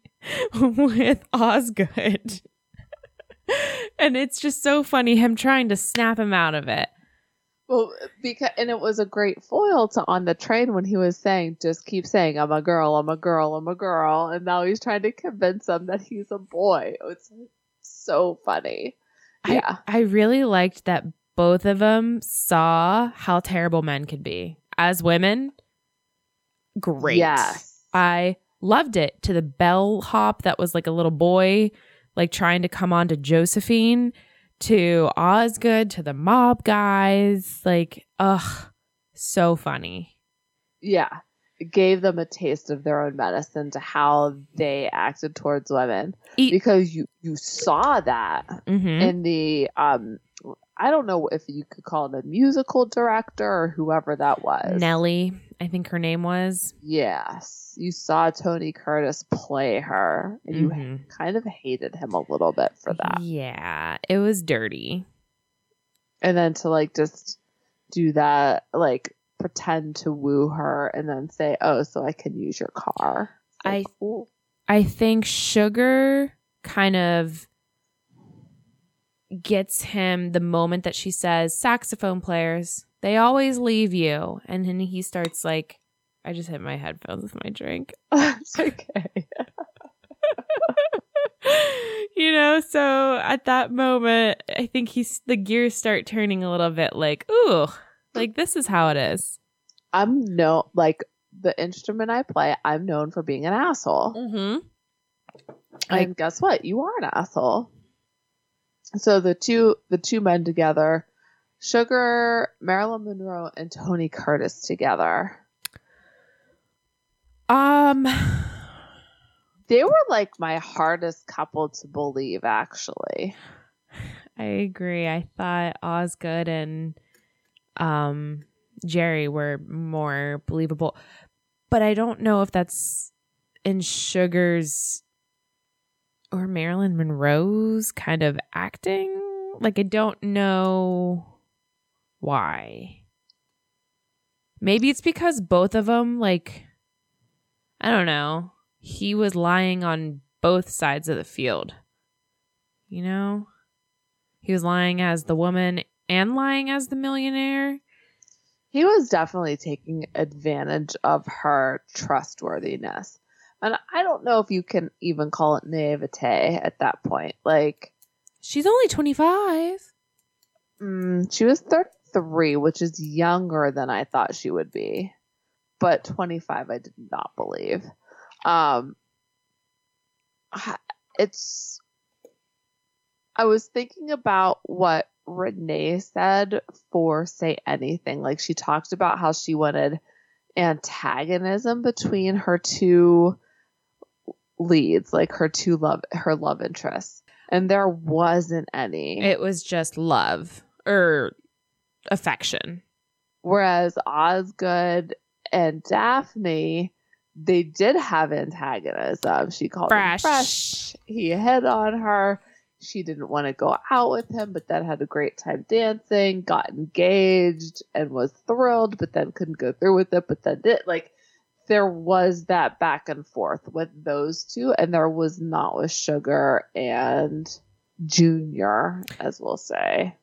with Osgood. [LAUGHS] and it's just so funny him trying to snap him out of it. Well, because and it was a great foil to on the train when he was saying, "Just keep saying I'm a girl, I'm a girl, I'm a girl," and now he's trying to convince them that he's a boy. It's so funny. Yeah, I, I really liked that both of them saw how terrible men could be as women. Great. Yes. I loved it to the bellhop that was like a little boy, like trying to come on to Josephine to Osgood, to the mob guys. Like, ugh, so funny. Yeah. It gave them a taste of their own medicine to how they acted towards women. Because you you saw that hmm in the um I don't know if you could call it a musical director or whoever that was. Nellie, I think her name was. Yes. You saw Tony Curtis play her and you Mhm. kind of hated him a little bit for that. Yeah, it was dirty. And then to like just do that, like pretend to woo her and then say, Oh, so I can use your car. Like, I-. I think Sugar kind of gets him the moment that she says, saxophone players, they always leave you. And then he starts like, I just hit my headphones with my drink. it's [LAUGHS] okay. [LAUGHS] you know, so at that moment, I think he's the gears start turning a little bit like, ooh, like this is how it is. I'm no like the instrument I play, I'm known for being an asshole. Mm-hmm. and guess what? You are an asshole. So the two the two men together, Sugar, Marilyn Monroe, and Tony Curtis together. Um, They were like my hardest couple to believe, actually. I agree. I thought Osgood and um Jerry were more believable. But I don't know if that's in Sugar's or Marilyn Monroe's kind of acting. Like I don't know why. Maybe it's because both of them like I don't know. He was lying on both sides of the field. You know? He was lying as the woman and lying as the millionaire. He was definitely taking advantage of her trustworthiness. And I don't know if you can even call it naivete at that point. Like, She's only 25. Mm, she was 33, which is younger than I thought she would be. But 25, I did not believe. Um, it's. I was thinking about what Renee said for Say Anything. Like, she talked about how she wanted antagonism between her two leads, like her two love, her love interests. And there wasn't any. It was just love or affection. Whereas Osgood and Daphne, they did have antagonism. She called Fresh. him fresh. He hit on her. She didn't want to go out with him, but then had a great time dancing, got engaged, and was thrilled, but then couldn't go through with it, but then did. Like, there was that back and forth with those two, and there was not with Sugar and Junior, as we'll say.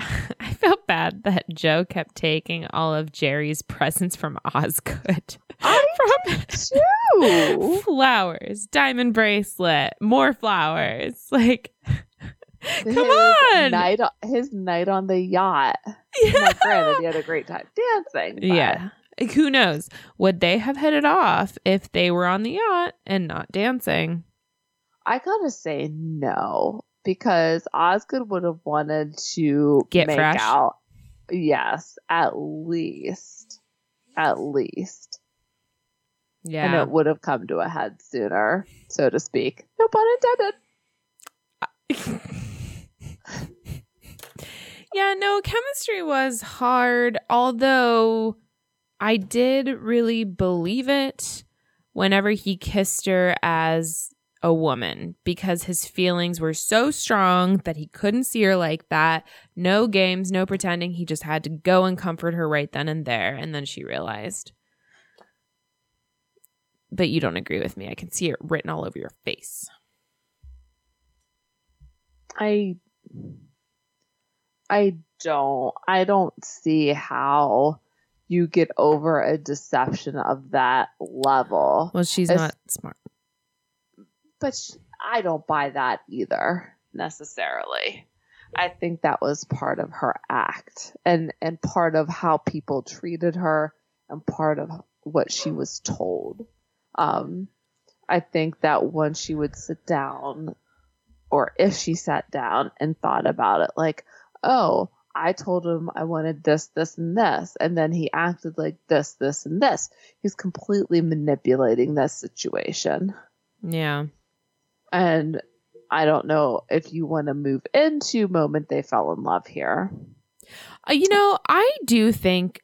[LAUGHS] I felt bad that Joe kept taking all of Jerry's presents from Osgood. I [LAUGHS] from Too. [LAUGHS] flowers, diamond bracelet, more flowers. Like, His come on. Night, his night on the yacht. Yeah. Now, granted, he had a great time dancing. but Yeah. Like, who knows? Would they have hit it off if they were on the yacht and not dancing? I gotta say no because Osgood would have wanted to Get make fresh? out. Yes, at least, at least, Yeah, and it would have come to a head sooner, so to speak. No pun intended. [LAUGHS] yeah, no, chemistry was hard, although I did really believe it whenever he kissed her as a woman because his feelings were so strong that he couldn't see her like that. No games, no pretending. He just had to go and comfort her right then and there. And then she realized. But you don't agree with me. I can see it written all over your face. I I don't I don't see how you get over a deception of that level. Well, she's It's- not smart. But I don't buy that either necessarily. I think that was part of her act and and part of how people treated her and part of what she was told. Um, I think that once she would sit down, or if she sat down and thought about it, like, oh, I told him I wanted this, this, and this, and then he acted like this, this, and this. He's completely manipulating this situation. Yeah. And I don't know if you want to move into moment they fell in love here. Uh, you know, I do think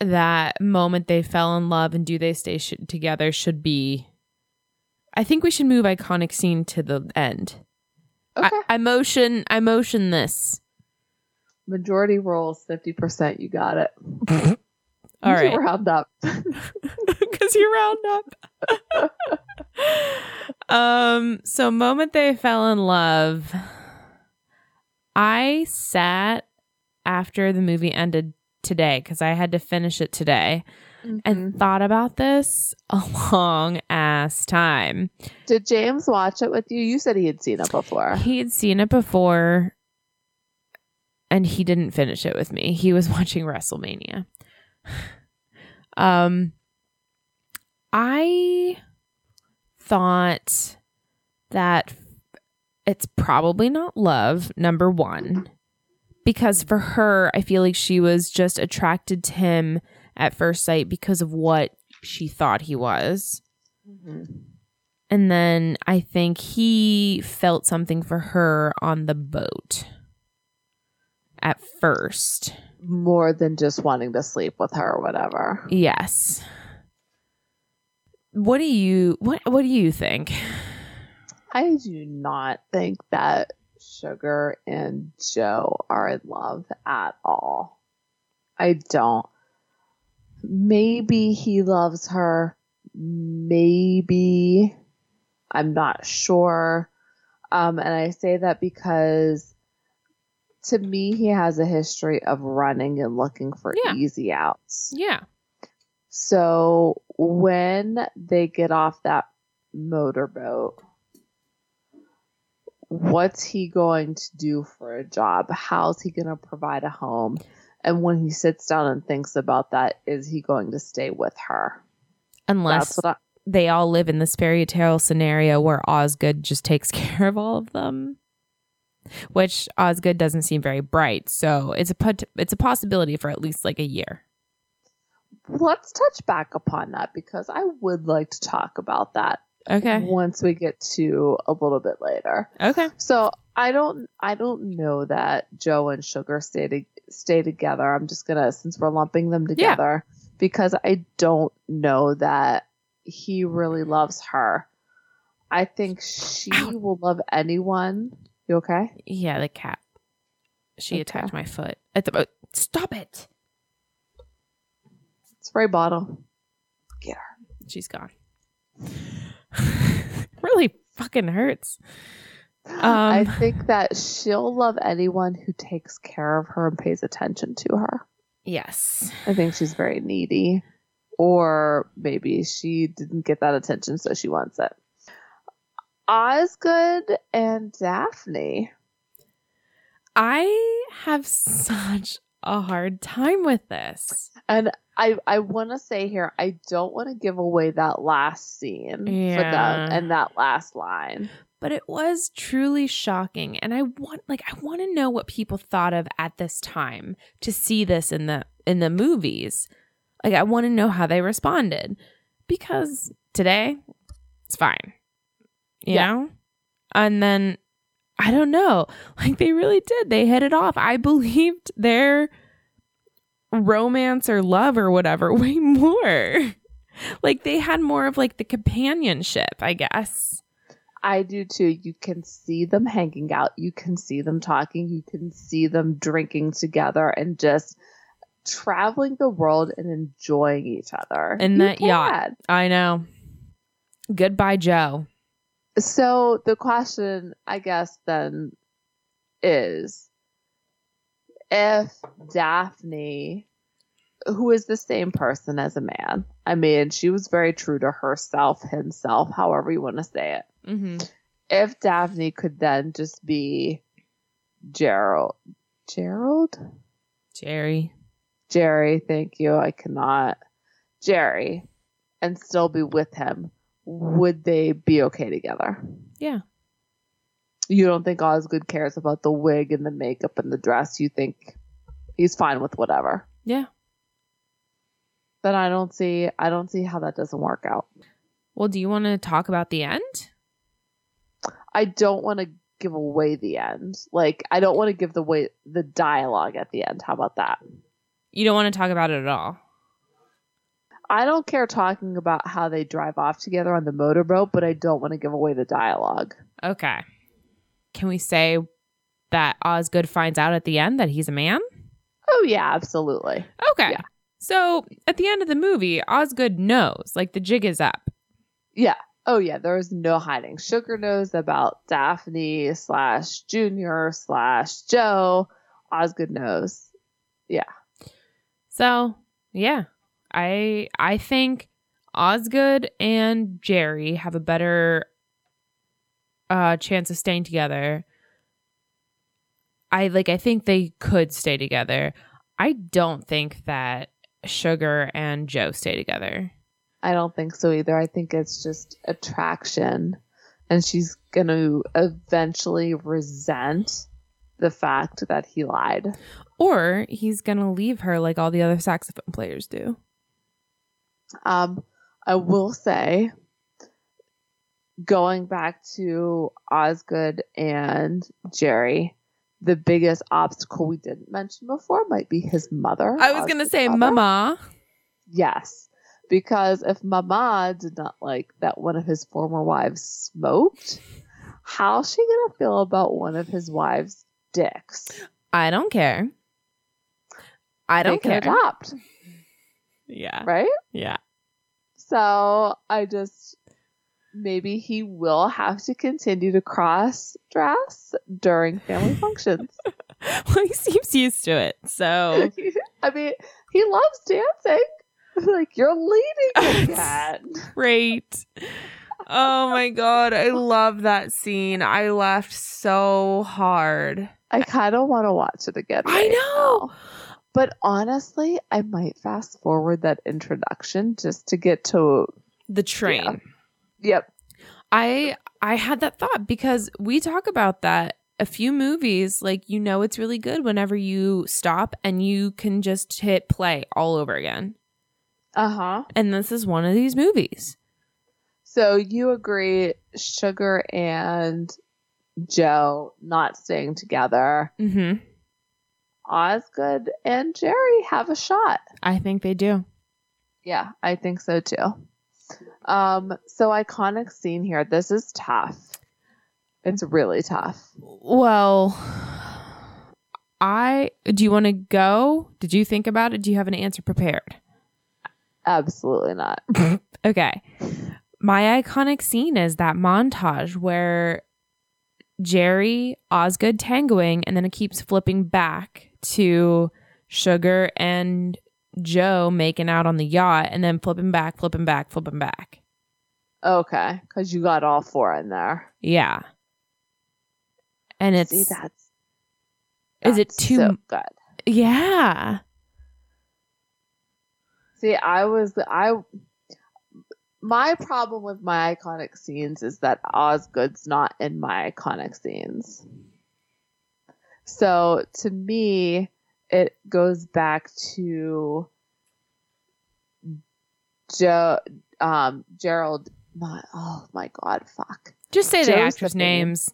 that moment they fell in love and do they stay sh- together should be. I think we should move iconic scene to the end. Okay. I, I motion. I motion this. Majority rolls, 50%. You got it. [LAUGHS] All right. [LAUGHS] You Round up. because [LAUGHS] you round up. Um. So, moment they fell in love. I sat after the movie ended today because I had to finish it today. Mhm. and thought about this [LAUGHS] a long ass time. Did James watch it with you? You said he had seen it before. He had seen it before and he didn't finish it with me. He was [LAUGHS] watching WrestleMania. [SIGHS] Um I thought that it's probably not love, number 1. Because for her, I feel like she was just attracted to him at first sight because of what she thought he was. Mm-hmm. And then I think he felt something for her on the boat at first. More than just wanting to sleep with her or whatever. Yes. What do you what what do you think? I do not think that Sugar and Joe are in love at all. I don't. Maybe he loves her. Maybe. I'm not sure. Um, and I say that because to me, he has a history of running and looking for Yeah. easy outs. Yeah. So when they get off that motorboat, what's he going to do for a job? How's he going to provide a home? And when he sits down and thinks about that, is he going to stay with her? Unless I, they all live in this fairy tale scenario where Osgood just takes [LAUGHS] care of all of them. Which Osgood doesn't seem very bright, so it's a put it's a possibility for at least like a year. Let's touch back upon that because I would like to talk about that Okay. once we get to a little bit later. Okay. So I don't I don't know that Joe and Sugar stay to, stay together. I'm just gonna since we're lumping them together because I don't know that he really loves her. I think she Ow. will love anyone. You okay? Yeah, the cat. She Okay. attacked my foot at the boat. Stop it. Spray bottle. Get her. She's gone. [LAUGHS] really fucking hurts. I Um, think that she'll love anyone who takes care of her and pays attention to her. Yes. I think she's very needy. Or maybe she didn't get that attention, so she wants it. Osgood and Daphne. I have such a hard time with this. And I, I want to say here, I don't want to give away that last scene for them and that last line. But it was truly shocking and I want like I want to know what people thought of at this time to see this in the in the movies. Like I want to know how they responded because today it's fine. You Yeah. know? And then I don't know. Like they really did. They hit it off. I believed their romance or love or whatever [LAUGHS] way more. like they had more of like the companionship, I guess. I do too. You can see them hanging out. You can see them talking. You can see them drinking together and just traveling the world and enjoying each other. In that yacht. I know. Goodbye, Joe. So the question, I guess, then is if Daphne, who is the same person as a man, I mean, she was very true to herself, himself, however you want to say it. Mm-hmm. If Daphne could then just be Gerald, Gerald, Jerry. Jerry, thank you, I cannot, Jerry, and still be with him, would they be okay together? Yeah. You don't think Osgood cares about the wig and the makeup and the dress. You think he's fine with whatever. Yeah. Then I don't see I don't see how that doesn't work out. Well, do you want to talk about the end? I don't want to give away the end. Like I don't want to give the way the dialogue at the end. How about that? You don't want to talk about it at all. I don't care talking about how they drive off together on the motorboat, but I don't want to give away the dialogue. Okay. Can we say that Osgood finds out at the end that he's a man? Oh yeah, absolutely. Okay. Yeah. So at the end of the movie, Osgood knows, like the jig is up. Yeah. Oh yeah, there is no hiding. Sugar knows about Daphne slash Junior slash Joe. Osgood knows. Yeah. So yeah, I I think Osgood and Jerry have a better uh chance of staying together. I like I think they could stay together. I don't think that Sugar and Joe stay together. I don't think so either. I think it's just attraction. And she's going to eventually resent the fact that he lied. Or he's gonna leave her like all the other saxophone players do. Um, I will say, going back to Osgood and Jerry, the biggest obstacle we didn't mention before might be his mother. I was gonna say mother. mama. Yes. Because if Mama did not like that one of his former wives smoked, how's she going to feel about one of his wives' dicks? I don't care. I don't care. adopt, Yeah. right? Yeah. So I just maybe he will have to continue to cross dress during family [LAUGHS] functions. [LAUGHS] well, he seems used to it. So [LAUGHS] I mean, he loves dancing. Like you're leading again. great. Oh my god, I love that scene. I laughed so hard. I kind of want to watch it again. I know. now. But honestly, I might fast forward that introduction just to get to. The train. Yep. I I had that thought because we talk about that a few movies like you know it's really good whenever you stop and you can just hit play all over again. Uh huh. And this is one of these movies. So you agree, Sugar and Joe not staying together. Mhm. Osgood and Jerry have a shot. I think they do. Yeah, I think so too. Um, so iconic scene here. This is tough. It's really tough. Well, I do you want to go? Did you think about it? Do you have an answer prepared? Absolutely not. [LAUGHS] Okay. My iconic scene is that montage where Jerry, Osgood tangoing, and then it keeps flipping back to Sugar and Joe making out on the yacht, and then flipping back, flipping back, flipping back. Okay, because you got all four in there. Yeah. And it's See, that's is it that's too so good? yeah. See, I was I. My problem with my iconic scenes is that Osgood's not in my iconic scenes. So to me, it goes back to Joe, um, Gerald. My, oh my God, fuck. Just say the actors' names.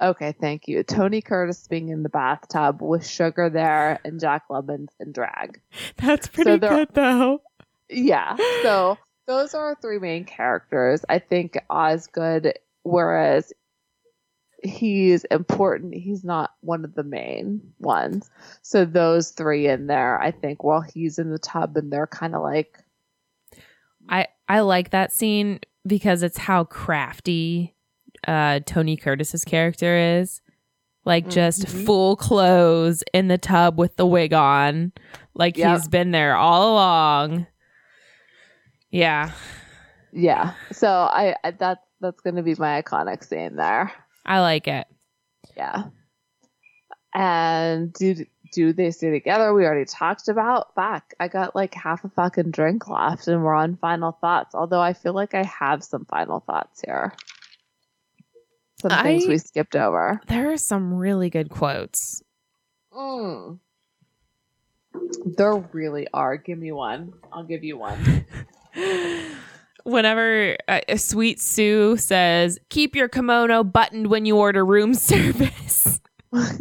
Okay, thank you. Tony Curtis being in the bathtub with Sugar there and Jack Lemmon's in drag. [LAUGHS] That's pretty they're- good though. Yeah. [GASPS] So those are our three main characters. I think Osgood, whereas he's important, he's not one of the main ones. So those three in there, I think, while he's in the tub and they're kind of like, I I like that scene because it's how crafty uh Tony Curtis's character is. Like just Mhm. full clothes in the tub with the wig on. Like Yep. he's been there all along. Yeah. yeah. So I, I that that's going to be my iconic scene there. I like it. Yeah. And do do they stay together? We already talked about. Fuck, I got like half a fucking drink left, and we're on final thoughts. Although I feel like I have some final thoughts here. Some things I- we skipped over. There are some really good quotes. Mm. There really are. Give me one. I'll give you one. [LAUGHS] Whenever uh, Sweet Sue says, "Keep your kimono buttoned when you order room [LAUGHS] service." [LAUGHS] oh,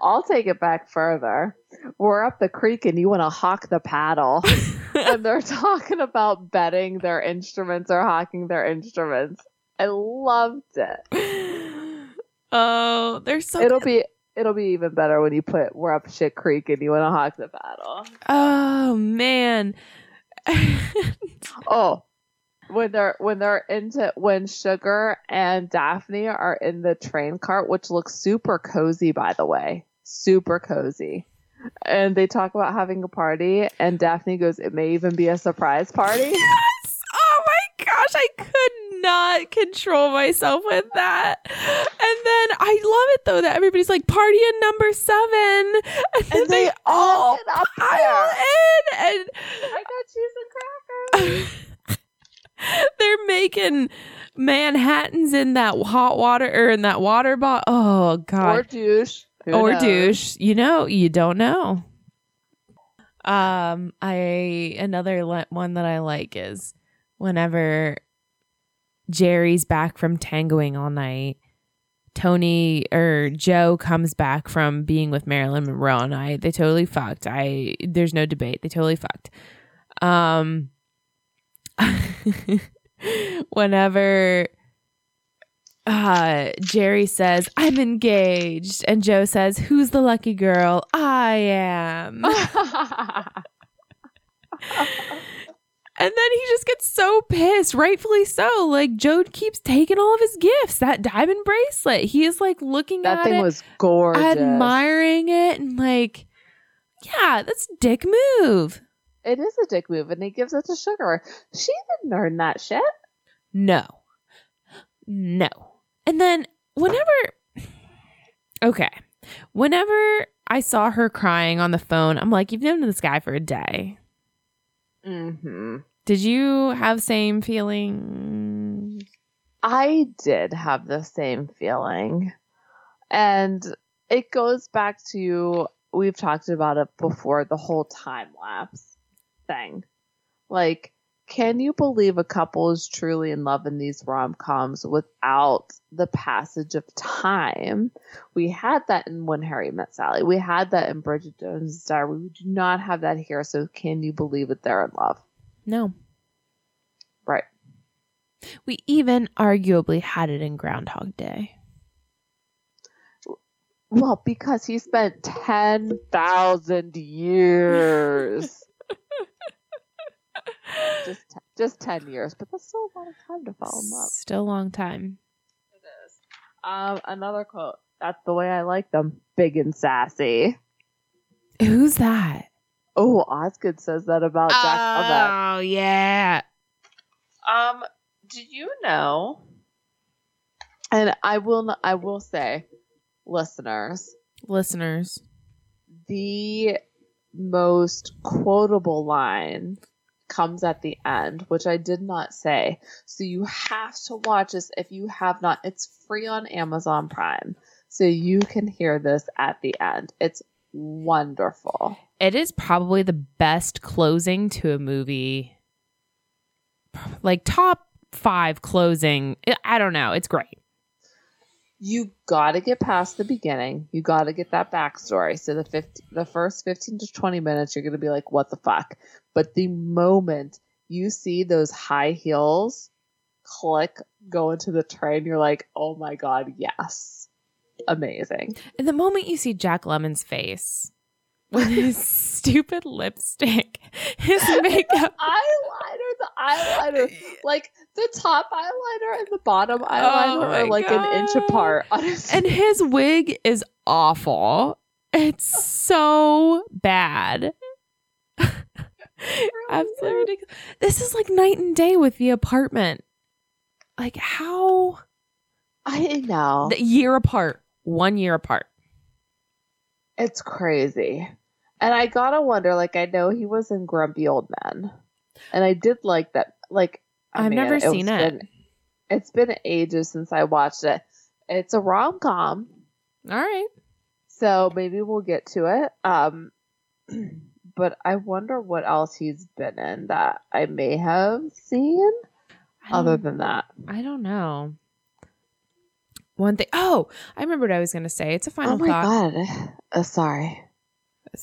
I'll take it back further. We're up the creek, and you want to hawk the paddle. [LAUGHS] and they're talking about betting their instruments or hawking their instruments. I loved it. oh, there's so It'll be it'll be even better when you put we're up shit creek and you want to hawk the paddle. Oh man. [LAUGHS] Oh, when they're when they're into when Sugar and Daphne are in the train cart, which looks super cozy by the way, super cozy. And they talk about having a party, and Daphne goes, "It may even be a surprise party." [LAUGHS] yes! Oh my gosh, I could not control myself with that. And then I love it though that everybody's like party in number seven, [LAUGHS] and, then they, they all all pile there. in, and I got cheese and crackers. [LAUGHS] they're making Manhattans in that hot water or in that water bottle. Oh god, or douche. Who or knows? douche. You know, you don't know. Um, I another le- one that I like is whenever Jerry's back from tangoing all night. Tony or Joe comes back from being with Marilyn Monroe and I they totally fucked. I there's no debate. They totally fucked. Um [LAUGHS] whenever uh Jerry says, I'm engaged, and Joe says, Who's the lucky girl? I am. [LAUGHS] [LAUGHS] And then he just gets so pissed, rightfully so. Like Joe keeps taking all of his gifts. That diamond bracelet, he is like looking that at thing it, was gorgeous. admiring it, and like, yeah, that's dick move. It is a dick move, and he gives it to Sugar. She didn't earn that shit. No, no. And then whenever, okay, whenever I saw her crying on the phone, I'm like, you've known this guy for a day. Mm-hmm. Did you have same feeling? I did have the same feeling. And it goes back to we've talked about it before the whole time lapse thing. Like, can you believe a couple is truly in love in these rom coms without the passage of time? We had that in When Harry Met Sally. We had that in Bridget Jones' Diary. We do not have that here. So, can you believe that they're in love? No. Right. We even arguably had it in Groundhog Day. Well, because he spent 10,000 years. [LAUGHS] just, te- just 10 years, but that's still a lot of time to follow in love. Still a long time. It is. Um, another quote. That's the way I like them. Big and sassy. Who's that? Oh, Osgood says that about Jack Velvet. Oh, yeah. Um, do you know? And I will. I will say, listeners, Listeners. the most quotable line comes at the end, which I did not say. So you have to watch this if you have not. It's free on Amazon Prime. So you can hear this at the end. It's wonderful. It is probably the best closing to a movie. Like top five closing. I- don't know. It's great. you got to get past the beginning. You got to get that backstory. So the 50, the first 15 to 20 minutes, you're going to be like, what the fuck? But the moment you see those high heels click go into the train, you're like, oh my God, yes. Amazing. And the moment you see Jack Lemmon's face with his stupid lipstick, his makeup. [LAUGHS] eyeliner, the eyeliner, [LAUGHS] like the top eyeliner and the bottom eyeliner oh my are like an inch apart. [LAUGHS] Honestly. And his wig is awful. It's so bad. Absolutely ridiculous. This is like night and day with the apartment. Like how I know. the year apart, one year apart. It's crazy. And I gotta wonder, like, I know he was in Grumpy Old Men. And I did like that. Like, I've mean, never was seen it. been- it's been ages since I watched it. It's a rom com. All right. So maybe we'll get to it. Um, [CLEARS THROAT] but I wonder what else he's been in that I may have seen other than that. I don't know. One thing. Oh, I remember what I was going to say. It's a final oh my thought. god. Uh, sorry.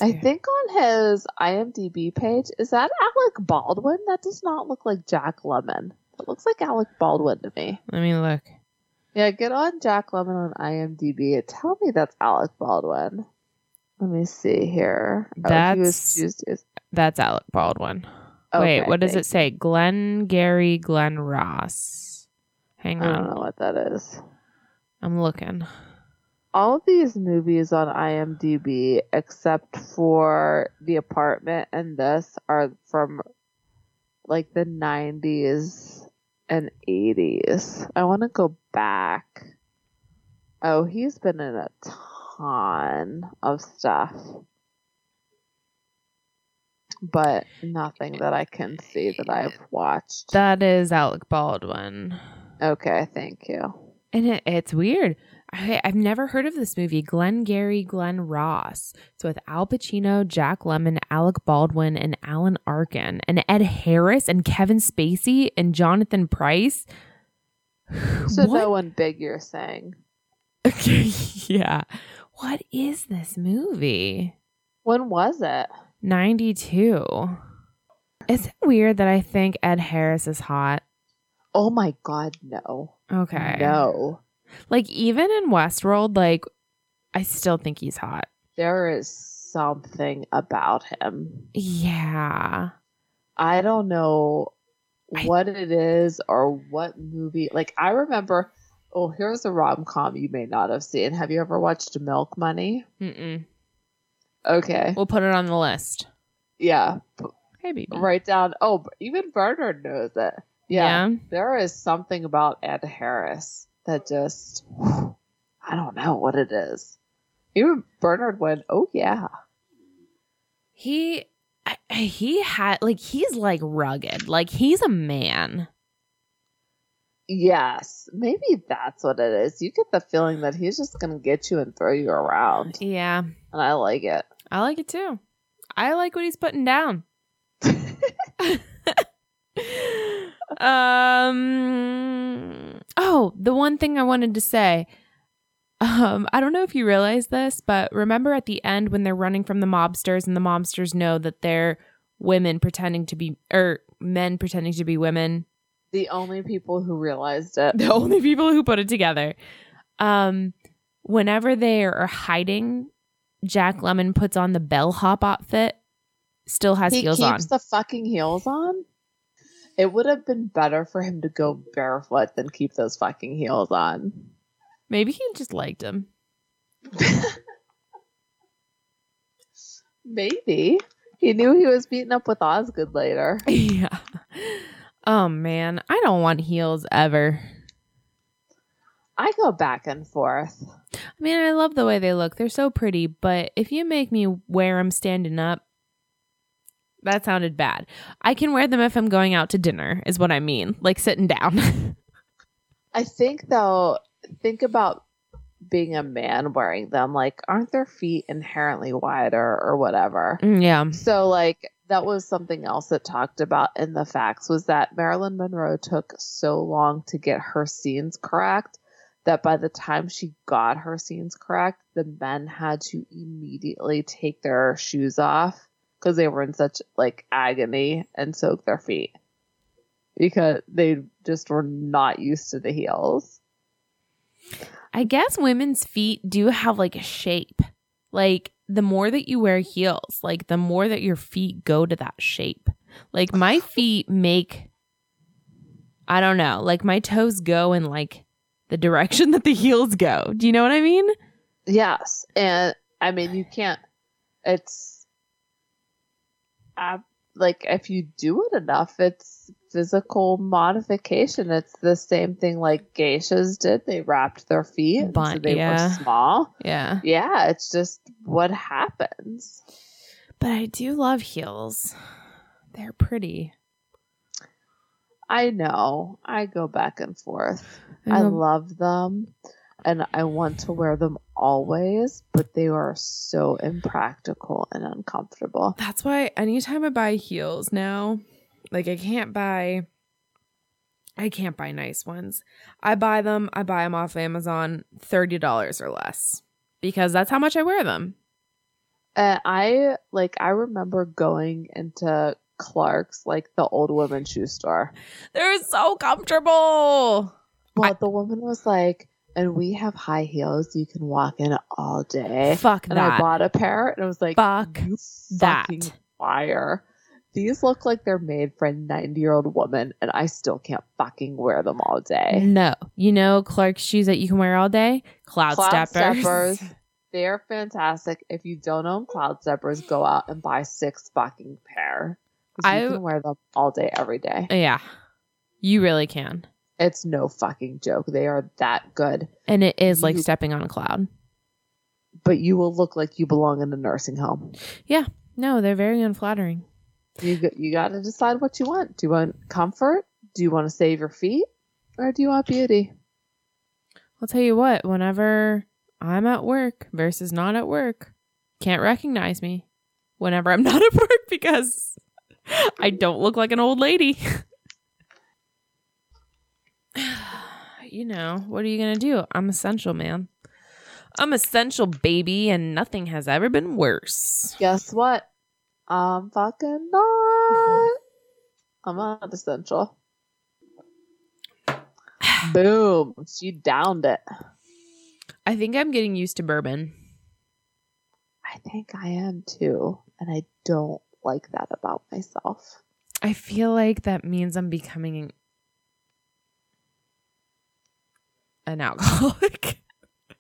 I think on his IMDb page, is that Alec Baldwin? That does not look like Jack Lemmon. It looks like Alec Baldwin to me. Let me look. Yeah, get on Jack Lemmon on IMDb. Tell me that's Alec Baldwin. Let me see here. Oh, he That's- used as- That's Alec Baldwin. okay, Wait, what does it say? Glengarry Glen Ross. Hang on. I don't know what that is. I'm looking. All of these movies on IMDb, except for The Apartment and this, are from like the 90s and 80s. I want to go back. Oh, he's been in a ton of stuff. But nothing that I can see that I've watched. That is Alec Baldwin. Okay, thank you. And it, it's weird. I, I've never heard of this movie, Glengarry Glen Ross. It's with Al Pacino, Jack Lemmon, Alec Baldwin, and Alan Arkin, and Ed Harris, and Kevin Spacey, and Jonathan Pryce. [SIGHS] So What? no one big you're saying. Okay, [LAUGHS] yeah. What is this movie? When was it? 92. Is it weird that I think Ed Harris is hot? Oh my god, no. Okay. No. Like even in Westworld, like I still think he's hot. There is something about him. Yeah. I don't know I- what it is or what movie. Like I remember oh, here's a rom com you may not have seen. Have you ever watched Milk Money? Mm-mm. Okay. We'll put it on the list. Yeah. Hey, baby. Write down oh, even Bernard knows it. Yeah. There is something about Ed Harris that just I don't know what it is. Even Bernard went, "Oh yeah." He he had like he's like rugged. Like he's a man. Yes, maybe that's what it is. You get the feeling that he's just going to get you and throw you around. Yeah. And I like it. I like it too. I like what he's putting down. [LAUGHS] [LAUGHS] um oh the one thing i wanted to say um i don't know if you realize this but remember at the end when they're running from the mobsters and the mobsters know that they're women pretending to be or men pretending to be women the only people who realized it. the only people who put it together um whenever they are hiding jack lemmon puts on the bellhop outfit still has He heels keeps on the fucking heels on. It would have been better for him to go barefoot than keep those fucking heels on. maybe he just liked them. [LAUGHS] Maybe. He knew he was meeting up with Osgood later. [LAUGHS] yeah. Oh man, I don't want heels ever. I go back and forth. I mean, I love the way they look. They're so pretty, but if you make me wear them standing up, that sounded bad. I can wear them if I'm going out to dinner, is what I mean. Like sitting down. [LAUGHS] I think though, think about being a man wearing them. Like, aren't their feet inherently wider or whatever? Mm, yeah. So like that was something else that talked about in the facts was that Marilyn Monroe took so long to get her scenes correct that by the time she got her scenes correct, the men had to immediately take their shoes off because they were in such like agony and soak their feet because they just were not used to the heels. I guess women's feet do have like a shape. Like the more that you wear heels, like the more that your feet go to that shape. Like my [LAUGHS] feet make I don't know, like my toes go in like the direction [LAUGHS] that the heels go. Do you know what I mean? Yes, and I mean you can't. It's uh, like if you do it enough, it's physical modification. It's the same thing like geishas did. They wrapped their feet, so they yeah. were small. Yeah. Yeah, it's just what happens. But I do love heels. They're pretty. I know. I go back and forth. I Um, love them and I want to wear them always, but they are so impractical and uncomfortable. That's why anytime I buy heels now, like I can't buy I can't buy nice ones. I buy them, I buy them off Amazon $30 or less because that's how much I wear them. And I like I remember going into Clark's, like the old woman shoe store. They're so comfortable. Well, the woman was like, and we have high heels you can walk in all day. Fuck And I bought a pair and I was like, Fuck that. fucking fire. These look like they're made for a 90 year old woman, and I still can't fucking wear them all day. No. You know Clark's shoes that you can wear all day? Cloud, Cloud steppers. Steppers. [LAUGHS] They're fantastic. If you don't own Cloud Steppers, go out and buy six fucking pair. 'Cause you I- can wear them all day, every day. yeah. You really can. It's no fucking joke. They are that good. And it is like You- stepping on a cloud. But you will look like you belong in a nursing home. Yeah. No, they're very unflattering. You you got to decide what you want. Do you want comfort? Do you want to save your feet? Or do you want beauty? I'll tell you what, whenever I'm at work versus not at work, can't recognize me whenever I'm [LAUGHS] not at work because I don't look like an old lady. [LAUGHS] you know, what are you going to do? I'm essential, man. I'm essential, baby, and nothing has ever been worse. Guess what? I'm fucking not. I'm not essential. [SIGHS] Boom. She downed it. I think I'm getting used to bourbon. I think I am too. And I don't like that about myself. I feel like that means I'm becoming an alcoholic. [LAUGHS]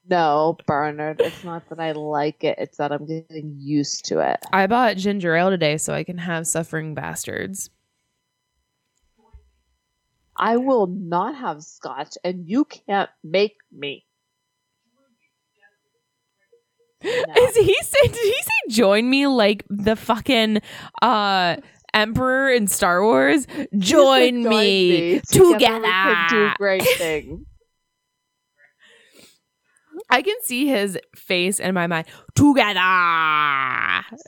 No, Bernard, it's not that I like it, it's that I'm getting used to it. I bought ginger ale today so I can have suffering bastards. I will not have scotch, and you can't make me. No. [LAUGHS] Is he say did he say join me like the fucking uh emperor in Star Wars? Join, Join me, Together together. do great [LAUGHS] things. I can see his face in my mind. Together.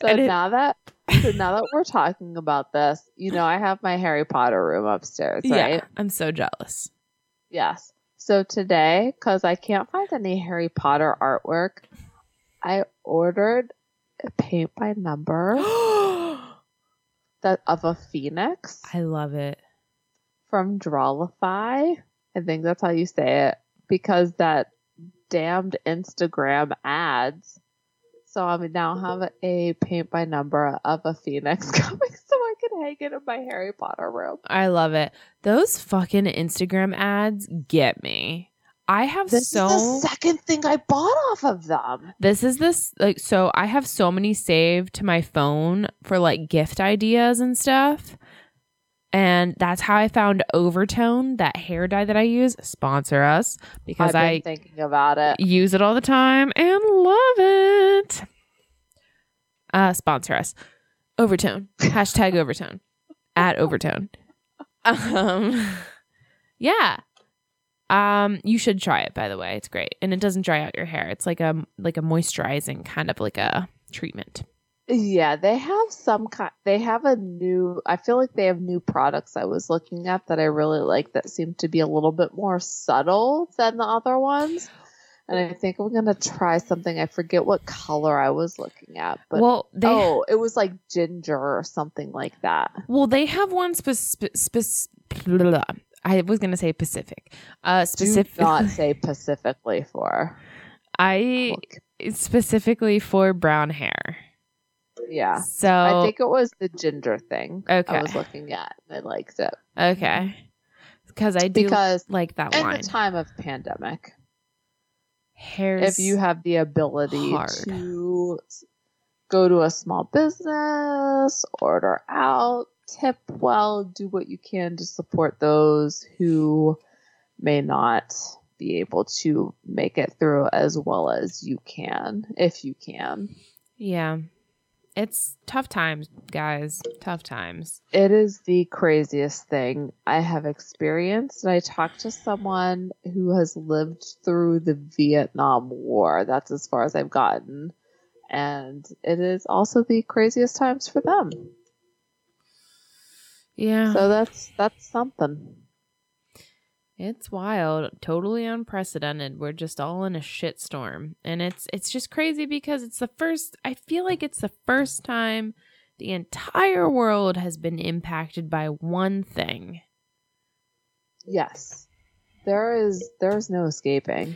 So And it- now that so now that we're talking about this, you know, I have my Harry Potter room upstairs, right? Yeah, I'm so jealous. Yes. So today, because I can't find any Harry Potter artwork, I ordered a paint by number [GASPS] that of a phoenix I love it. from Drawlify. I think that's how you say it. Because that damned Instagram ads. So I now have a paint by number of a phoenix [LAUGHS] coming so I can hang it in my Harry Potter room. I love it. Those fucking Instagram ads get me. I have This so is the second thing I bought off of them. This is this like so I have so many saved to my phone for like gift ideas and stuff. And that's how I found Overtone, that hair dye that I use. Sponsor us because I've been I thinking about it. use it all the time and love it. Uh sponsor us. Overtone. [LAUGHS] Hashtag overtone. At overtone. Um yeah. Um you should try it by the way. It's great. And it doesn't dry out your hair. It's like a like a moisturizing kind of like a treatment. Yeah, they have some kind. They have a new. I feel like they have new products. I was looking at that I really like that seem to be a little bit more subtle than the other ones. And I think I'm gonna try something. I forget what color I was looking at, but well, they oh, it was like ginger or something like that. well they have one specific. I was gonna say Pacific. Uh, specific. Do not [LAUGHS] say specifically for. I specifically for brown hair. Yeah. So I think it was the ginger thing. Okay. I was looking at. and I liked it okay, because I do because like that in line. the time of pandemic, Hair's if you have the ability hard. to go to a small business, order out, tip well, do what you can to support those who may not be able to make it through as well as you can, if you can. yeah, it's tough times, guys. Tough times. It is the craziest thing I have experienced. And I talked to someone who has lived through the Vietnam War. That's as far as I've gotten. And it is also the craziest times for them. Yeah, So that's that's something. It's wild, totally unprecedented. We're just all in a shitstorm. And it's it's just crazy because it's the first I feel like it's the first time the entire world has been impacted by one thing. Yes. There is there's no escaping.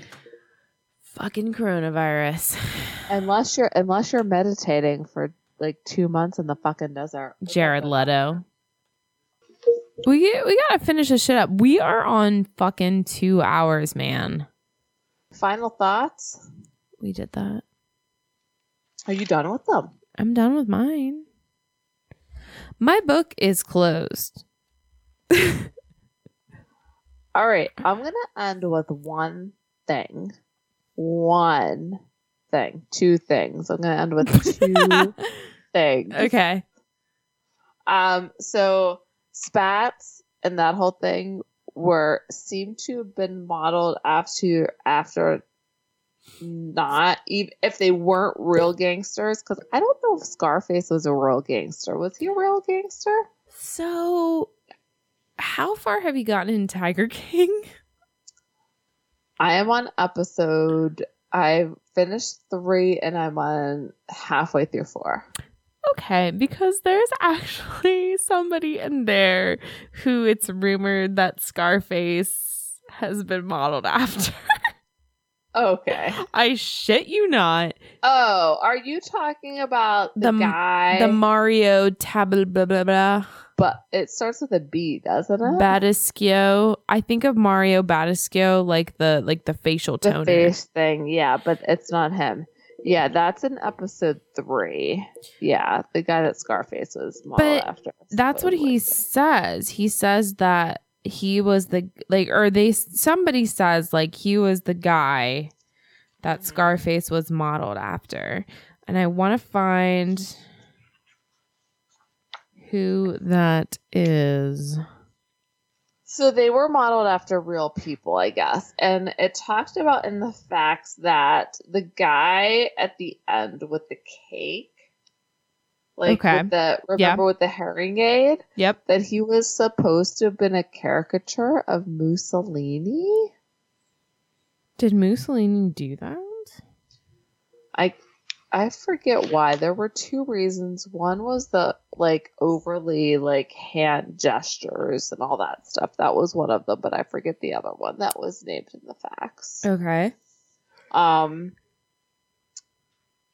Fucking coronavirus. Unless you're unless you're meditating for like two months in the fucking desert. Jared Leto. We we gotta finish this shit up. We are on fucking two hours, man. Final thoughts? We did that. Are you done with them? I'm done with mine. My book is closed. [LAUGHS] All right, I'm gonna end with one thing. One thing. Two things. I'm gonna end with [LAUGHS] two [LAUGHS] things. okay. Um, so spats and that whole thing were seem to have been modeled after after not even if they weren't real gangsters because I don't know if Scarface was a real gangster. Was he a real gangster? So, how far have you gotten in Tiger King? [LAUGHS] I am on episode. I finished three and I'm on halfway through four. Okay, because there's [LAUGHS] actually somebody in there who it's rumored that Scarface has been modeled [LAUGHS] after. Okay. I shit you not. Oh, are you talking about the, The- guy? The Mario tab blah blah blah but it starts with a B, doesn't it? Batiscio. I think of Mario Badescu like the like the facial the toner. face thing, yeah, but it's not him. Yeah, that's in episode three. Yeah, the guy that Scarface was modeled But after. That's what he supposedly. says. He says that he was the like or they somebody says like he was the guy that mm-hmm. Scarface was modeled after. And I want to find who that is. So they were modeled after real people, I guess. And it talked about in the facts that the guy at the end with the cake, like Okay. with the remember with the hearing aid, Yep. that he was supposed to have been a caricature of Mussolini. Did Mussolini do that? I I forget why. There were two reasons. One was the like overly like hand gestures and all that stuff. That was one of them, but I forget the other one that was named in the facts. Okay. Um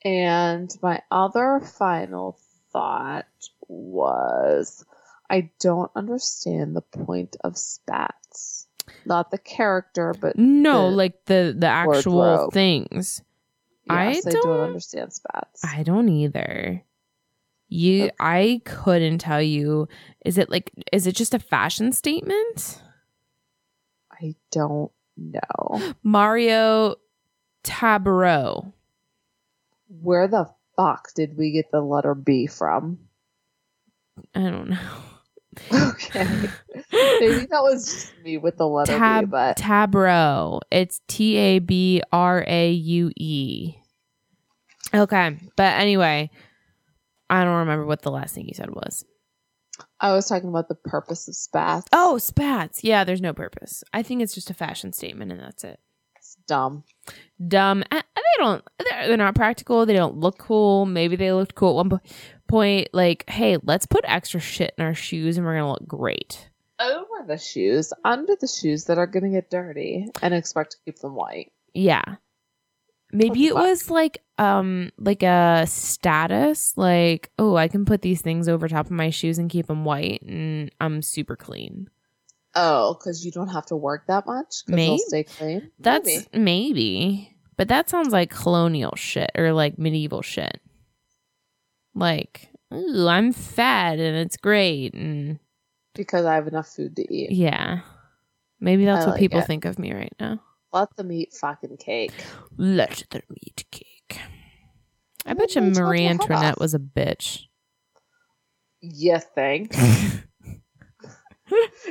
and my other final thought was I don't understand the point of spats. Not the character, but No, The like the the actual wardrobe. things. I yes, I, don't, don't- understand spats. I don't either. You Okay. I couldn't tell you. Is it like is it just a fashion statement? I don't know. Mario Tabraue. Where the fuck did we get the letter B from? I don't know. [LAUGHS] Okay. [LAUGHS] Maybe that was just me with the letter B, Tab but Tabro. It's T A B R A U E. Okay, but anyway, I don't remember what the last thing you said was. I was talking about the purpose of spats. Oh, spats. Yeah, there's no purpose. I think it's just a fashion statement and that's it. It's dumb. Dumb. Uh, They don't, they're, they're not practical. They don't look cool. Maybe they looked cool at one po- point. Like, hey, let's put extra shit in our shoes and we're going to look great. Over the shoes, under the shoes that are going to get dirty and expect to keep them white. Yeah. Maybe it was like um like a status like oh I can put these things over top of my shoes and keep them white and I'm super clean. Oh, because you don't have to work that much? Because Maybe. stay clean? That's Maybe. maybe. But that sounds like colonial shit or like medieval shit. Like, ooh, I'm fat and it's great and because I have enough food to eat. yeah. Maybe that's I what like people it. think of me right now. Let them eat fucking cake. Let them eat cake. I bet you Marie Antoinette was a bitch. You think? [LAUGHS]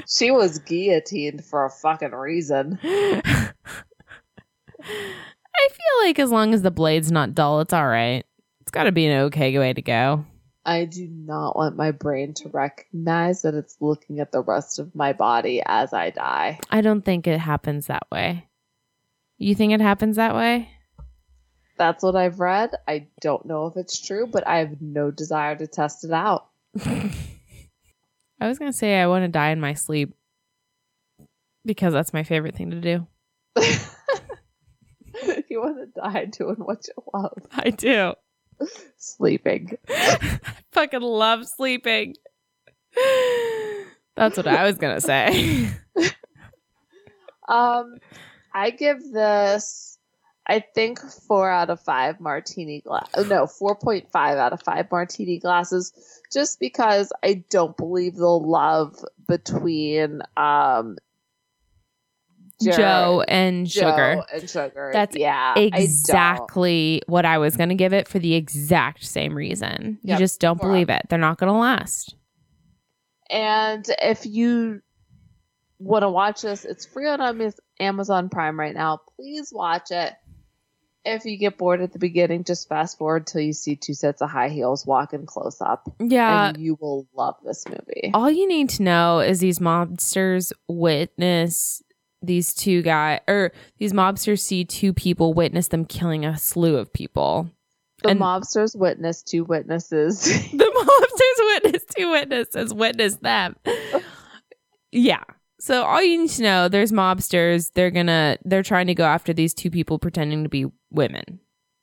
she was guillotined for a fucking reason. I feel like as long as the blade's not dull, it's all right. It's got to be an okay way to go. I do not want my brain to recognize that it's looking at the rest of my body as I die. I don't think it happens that way. You think it happens that way? That's what I've read. I don't know if it's true, but I have no desire to test it out. [LAUGHS] I was going to say I want to die in my sleep because that's my favorite thing to do. [LAUGHS] you want to die doing what you love. [LAUGHS] I do. Sleeping. I fucking love sleeping. [SIGHS] That's what I was going to say. Um, I give this, I think four out of five martini glass. No, four point five out of five martini glasses, just because I don't believe the love between um Jared- Joe and Joe Sugar. and sugar. That's yeah, I exactly what I was going to give it for the exact same reason. You just don't believe it. They're not going to last. And if you want to watch this, it's free on Amazon Prime right now. Please watch it. If you get bored at the beginning, just fast forward till you see two sets of high heels walking close up, Yeah. and you will love this movie. all you need to know is these mobsters witness these two guys, or these mobsters see two people witness them killing a slew of people. The and- mobsters witness two witnesses. [LAUGHS] The mobsters witness two witnesses witness them. [LAUGHS] Yeah. So all you need to know, there's mobsters. They're gonna they're trying to go after these two people pretending to be women.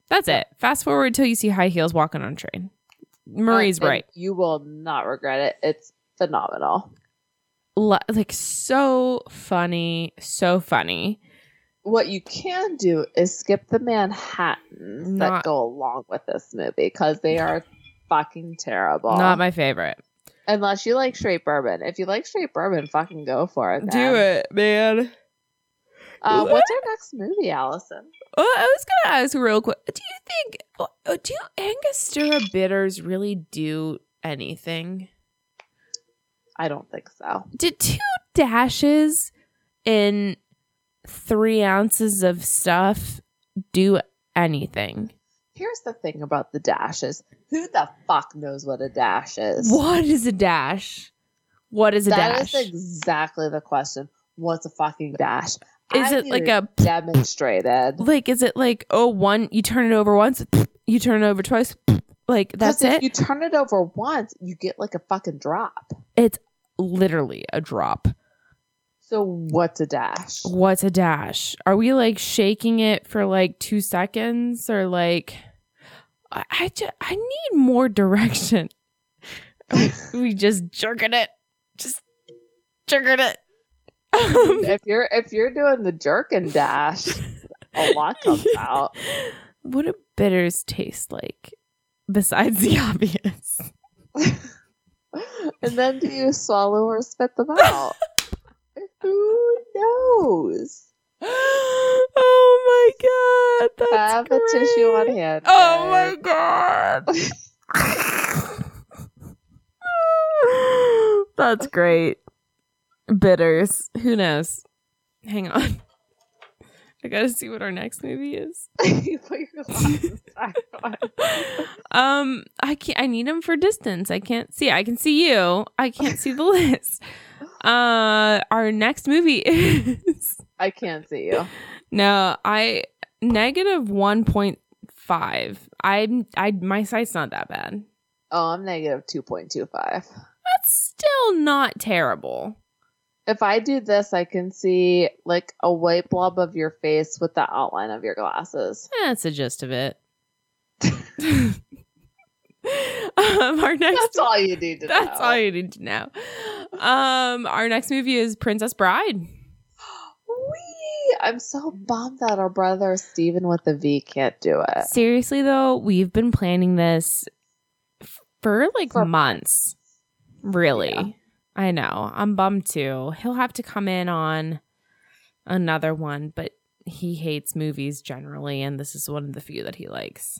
That's it. Fast forward till you see high heels walking on a train. Marie's And right. You will not regret it. It's phenomenal. Like so funny, so funny. What you can do is skip the Manhattans Not- that go along with this movie because they [LAUGHS] are fucking terrible. Not my favorite. Unless you like straight bourbon. If you like straight bourbon, fucking go for it. Do it, man. Uh, what's our next movie, Allison? Well, I was gonna ask real quick. Do you think uh, do Angostura bitters really do anything? I don't think so. Did two dashes in three ounces of stuff do anything? Here's the thing about the dashes. Who the fuck knows what a dash is? What is a dash? What is a That dash? That is exactly the question. What's a fucking dash? Is I it like a demonstrated? like? Is it like oh one? You turn it over once, you turn it over twice, like that's if it. you turn it over once, you get like a fucking drop. it's literally a drop. So what's a dash? What's a dash? Are we like shaking it for like two seconds or like I I, ju- I need more direction. we, [LAUGHS] we just jerking it, just jerking it. Um, if you're if you're doing the jerk and dash, a lot comes [LAUGHS] out. What do bitters taste like besides the obvious? [LAUGHS] and then do you swallow or spit them out? Who knows? [GASPS] oh my god, that's Have a tissue on great. hand. Oh my god. [LAUGHS] [LAUGHS] That's great. Bitters. Who knows? Hang on. I gotta see what our next movie is. You [LAUGHS] Put your glasses back on. Um, I can't. I need them for distance. I can't see. I can see you. I can't see the list. Uh, our next movie [LAUGHS] is I can't see you. no. I negative one point five. I I my sight's not that bad. Oh, I'm negative 2.25. That's still not terrible. If I do this, I can see like a white blob of your face with the outline of your glasses. That's the gist of it. [LAUGHS] [LAUGHS] [LAUGHS] um, our next That's all you need to That's know. all you need to know. Um, our next movie is Princess Bride. I'm so bummed that our brother Steven with the V can't do it. Seriously though, we've been planning this f- for like For months. Really. Yeah. I know. I'm bummed too. He'll have to come in on another one, but he hates movies generally, and this is one of the few that he likes.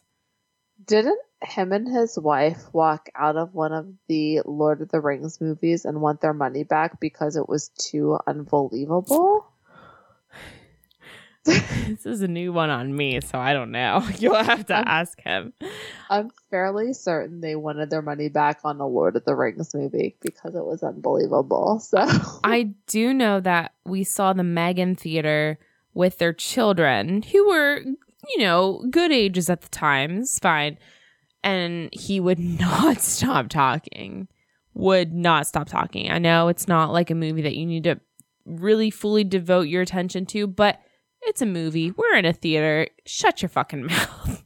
Didn't him and his wife walk out of one of the Lord of the Rings movies and want their money back because it was too unbelievable? [LAUGHS] this is a new one on me, so I don't know. [LAUGHS] You'll have to I'm- ask him. I'm fairly certain they wanted their money back on the Lord of the Rings movie because it was unbelievable. So [LAUGHS] I do know that we saw the Megan Theater with their children who were, you know, good ages at the time. It's fine. And he would [LAUGHS] not stop talking. Would not stop talking. I know it's not like a movie that you need to really fully devote your attention to, but it's a movie. We're in a theater. Shut your fucking [LAUGHS] mouth.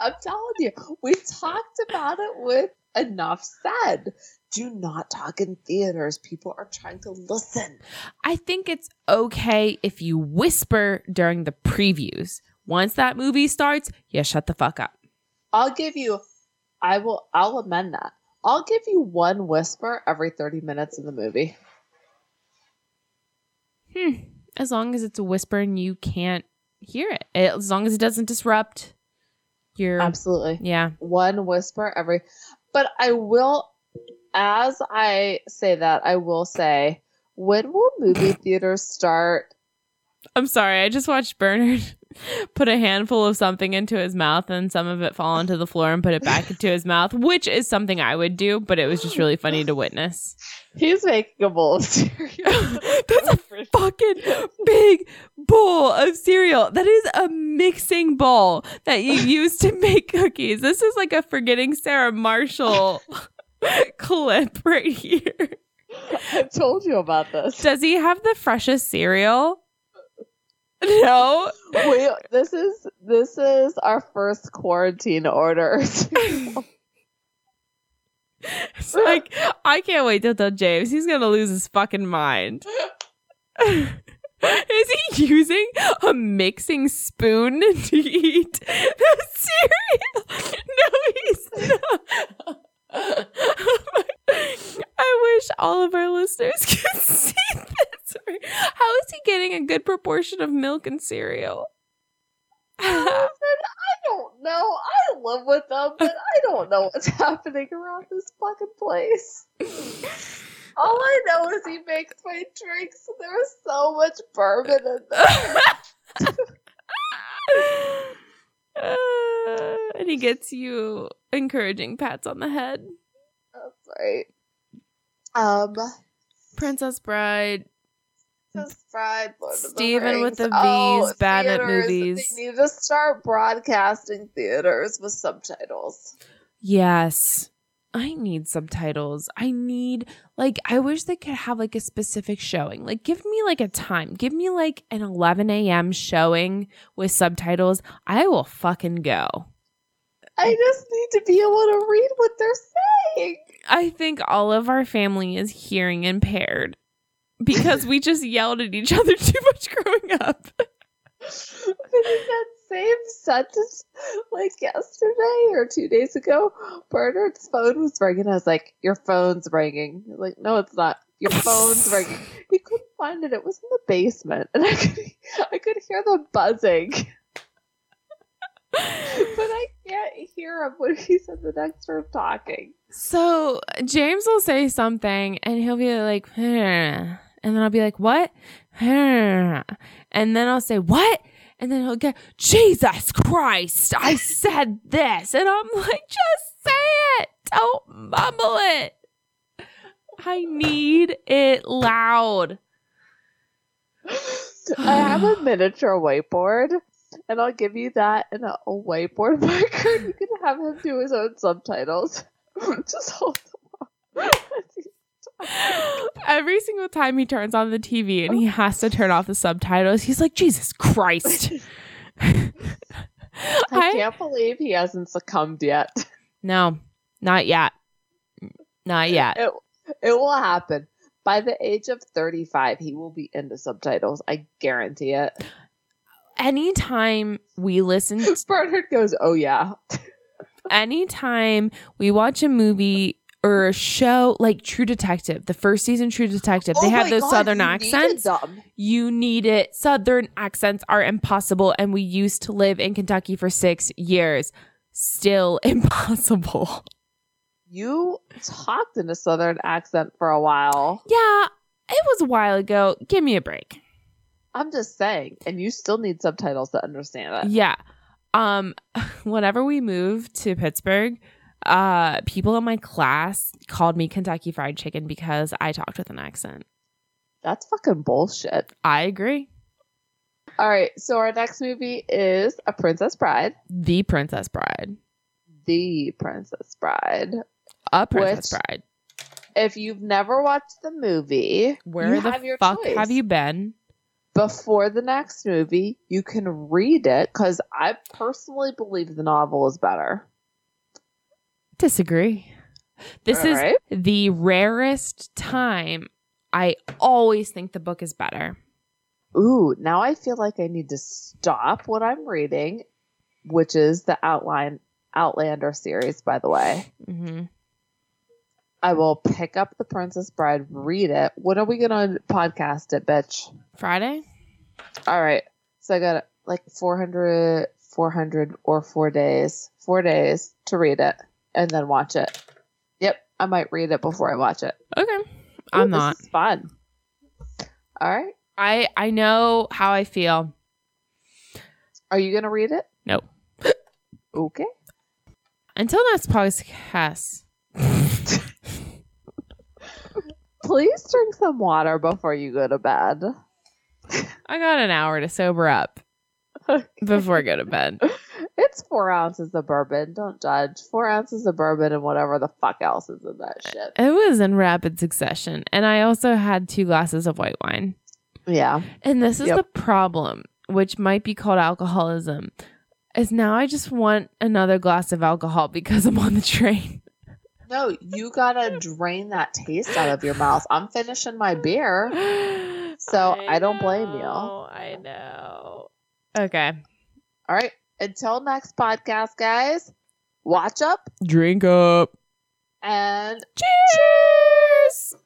I'm telling you, we talked about it with enough said. Do not talk in theaters. People are trying to listen. I think it's okay if you whisper during the previews. Once that movie starts, you shut the fuck up. I'll give you I will I'll amend that. I'll give you one whisper every 30 minutes in the movie. Hmm. As long as it's a whisper and you can't hear it. As long as it doesn't disrupt your Absolutely. Yeah. One whisper every but I will as I say that, I will say when will movie [CLEARS THROAT] theaters start I'm sorry. I just watched Bernard put a handful of something into his mouth and some of it fall onto the floor and put it back into his mouth, which is something I would do, but it was just really funny to witness. He's making a bowl of cereal. [LAUGHS] That's a fucking big bowl of cereal. That is a mixing bowl that you [LAUGHS] use to make cookies. This is like a forgetting Sarah Marshall [LAUGHS] clip right here. I told you about this. Does he have the freshest cereal? No. We, this is this is our first quarantine order. [LAUGHS] It's like I can't wait to tell James. He's gonna lose his fucking mind. [LAUGHS] Is he using a mixing spoon [LAUGHS] to eat the cereal? No, he's not. I wish all of our listeners could see this. How is he getting a good proportion of milk and cereal? [LAUGHS] I don't know. I live with them, but I don't know what's [LAUGHS] happening around this fucking place. [LAUGHS] All I know is he makes my drinks, and there is so much bourbon in them. Uh, and he gets you encouraging pats on the head. That's right. Um, Princess Bride. Fried Lord of the Steven with the Oh, V's, bad at movies. They need to start broadcasting theaters with subtitles. Yes. I need subtitles. I need like I wish they could have like a specific showing. Like give me like a time. Give me like an 11 a.m. showing with subtitles. I will fucking go. I just need to be able to read what they're saying. I think all of our family is hearing impaired because we just yelled at each other [LAUGHS] too much growing up. But in that same sentence, like yesterday or two days ago, Bernard's phone was ringing. I was like, "Your phone's ringing." Like, "No, it's not. Your [LAUGHS] phone's ringing." He couldn't find it. It was in the basement, and I could, I could hear the buzzing, but I can't hear him when he's in the next room talking. So James will say something and he'll be like, and then I'll be like, what? [LAUGHS] And then I'll say, what? And then he'll get, Jesus Christ, I said this. And I'm like, just say it. Don't mumble it. I need it loud. I have a miniature whiteboard, and I'll give you that and a, a whiteboard [LAUGHS] marker. You can have him do his own subtitles. [LAUGHS] Just hold them up. Every single time he turns on the TV and he has to turn off the subtitles, he's like, Jesus Christ. [LAUGHS] [LAUGHS] I I- can't believe he hasn't succumbed yet. No, not yet. Not yet. It, it will happen. By the age of 35, he will be into subtitles. I guarantee it. Anytime we listen, to- [LAUGHS] Bernard goes, Oh, yeah. anytime we watch a movie or a show like True Detective, the first season True Detective, they Oh have those God, southern you accents. them. You need it. Southern accents are impossible. And we used to live in Kentucky for six years. Still [LAUGHS] impossible. You talked in a southern accent for a while. Yeah, it was a while ago. Give me a break. I'm just saying. And you still need subtitles to understand it. Yeah. Um, [LAUGHS] whenever we moved to Pittsburgh, uh, people in my class called me Kentucky Fried Chicken because I talked with an accent. That's fucking bullshit. I agree. All right. So our next movie is A Princess Bride. The Princess Bride. The Princess Bride. A Princess Which- Bride. If you've never watched the movie, Where the fuck choice. have you been? before the next movie, you can read it because I personally believe the novel is better. Disagree. This All is right. the rarest time. I always think the book is better. Ooh, now I feel like I need to stop what I'm reading, which is the outline Outlander series, by the way. Mm-hmm. I will pick up The Princess Bride, read it. When are we gonna podcast it, bitch? Friday? All right. So I got like 400, 400 or four days, four days to read it and then watch it. Yep. I might read it before I watch it. Okay. Ooh, I'm this not. fun. All right. I I know how I feel. Are you gonna read it? Nope. Okay. Until next podcast. Please drink some water before you go to bed. I got an hour to sober up [LAUGHS] before I go to bed. It's four ounces of bourbon. Don't judge. Four ounces of bourbon and whatever the fuck else is in that shit. It was in rapid succession. And I also had two glasses of white wine. Yeah. And this is Yep. the problem, which might be called alcoholism, is now I just want another glass of alcohol because I'm on the train. No, you gotta drain that taste out of your mouth. I'm finishing my beer. [GASPS] So, I don't blame you. I know. Okay. All right. Until next podcast, guys, watch up Drink up. and Cheers.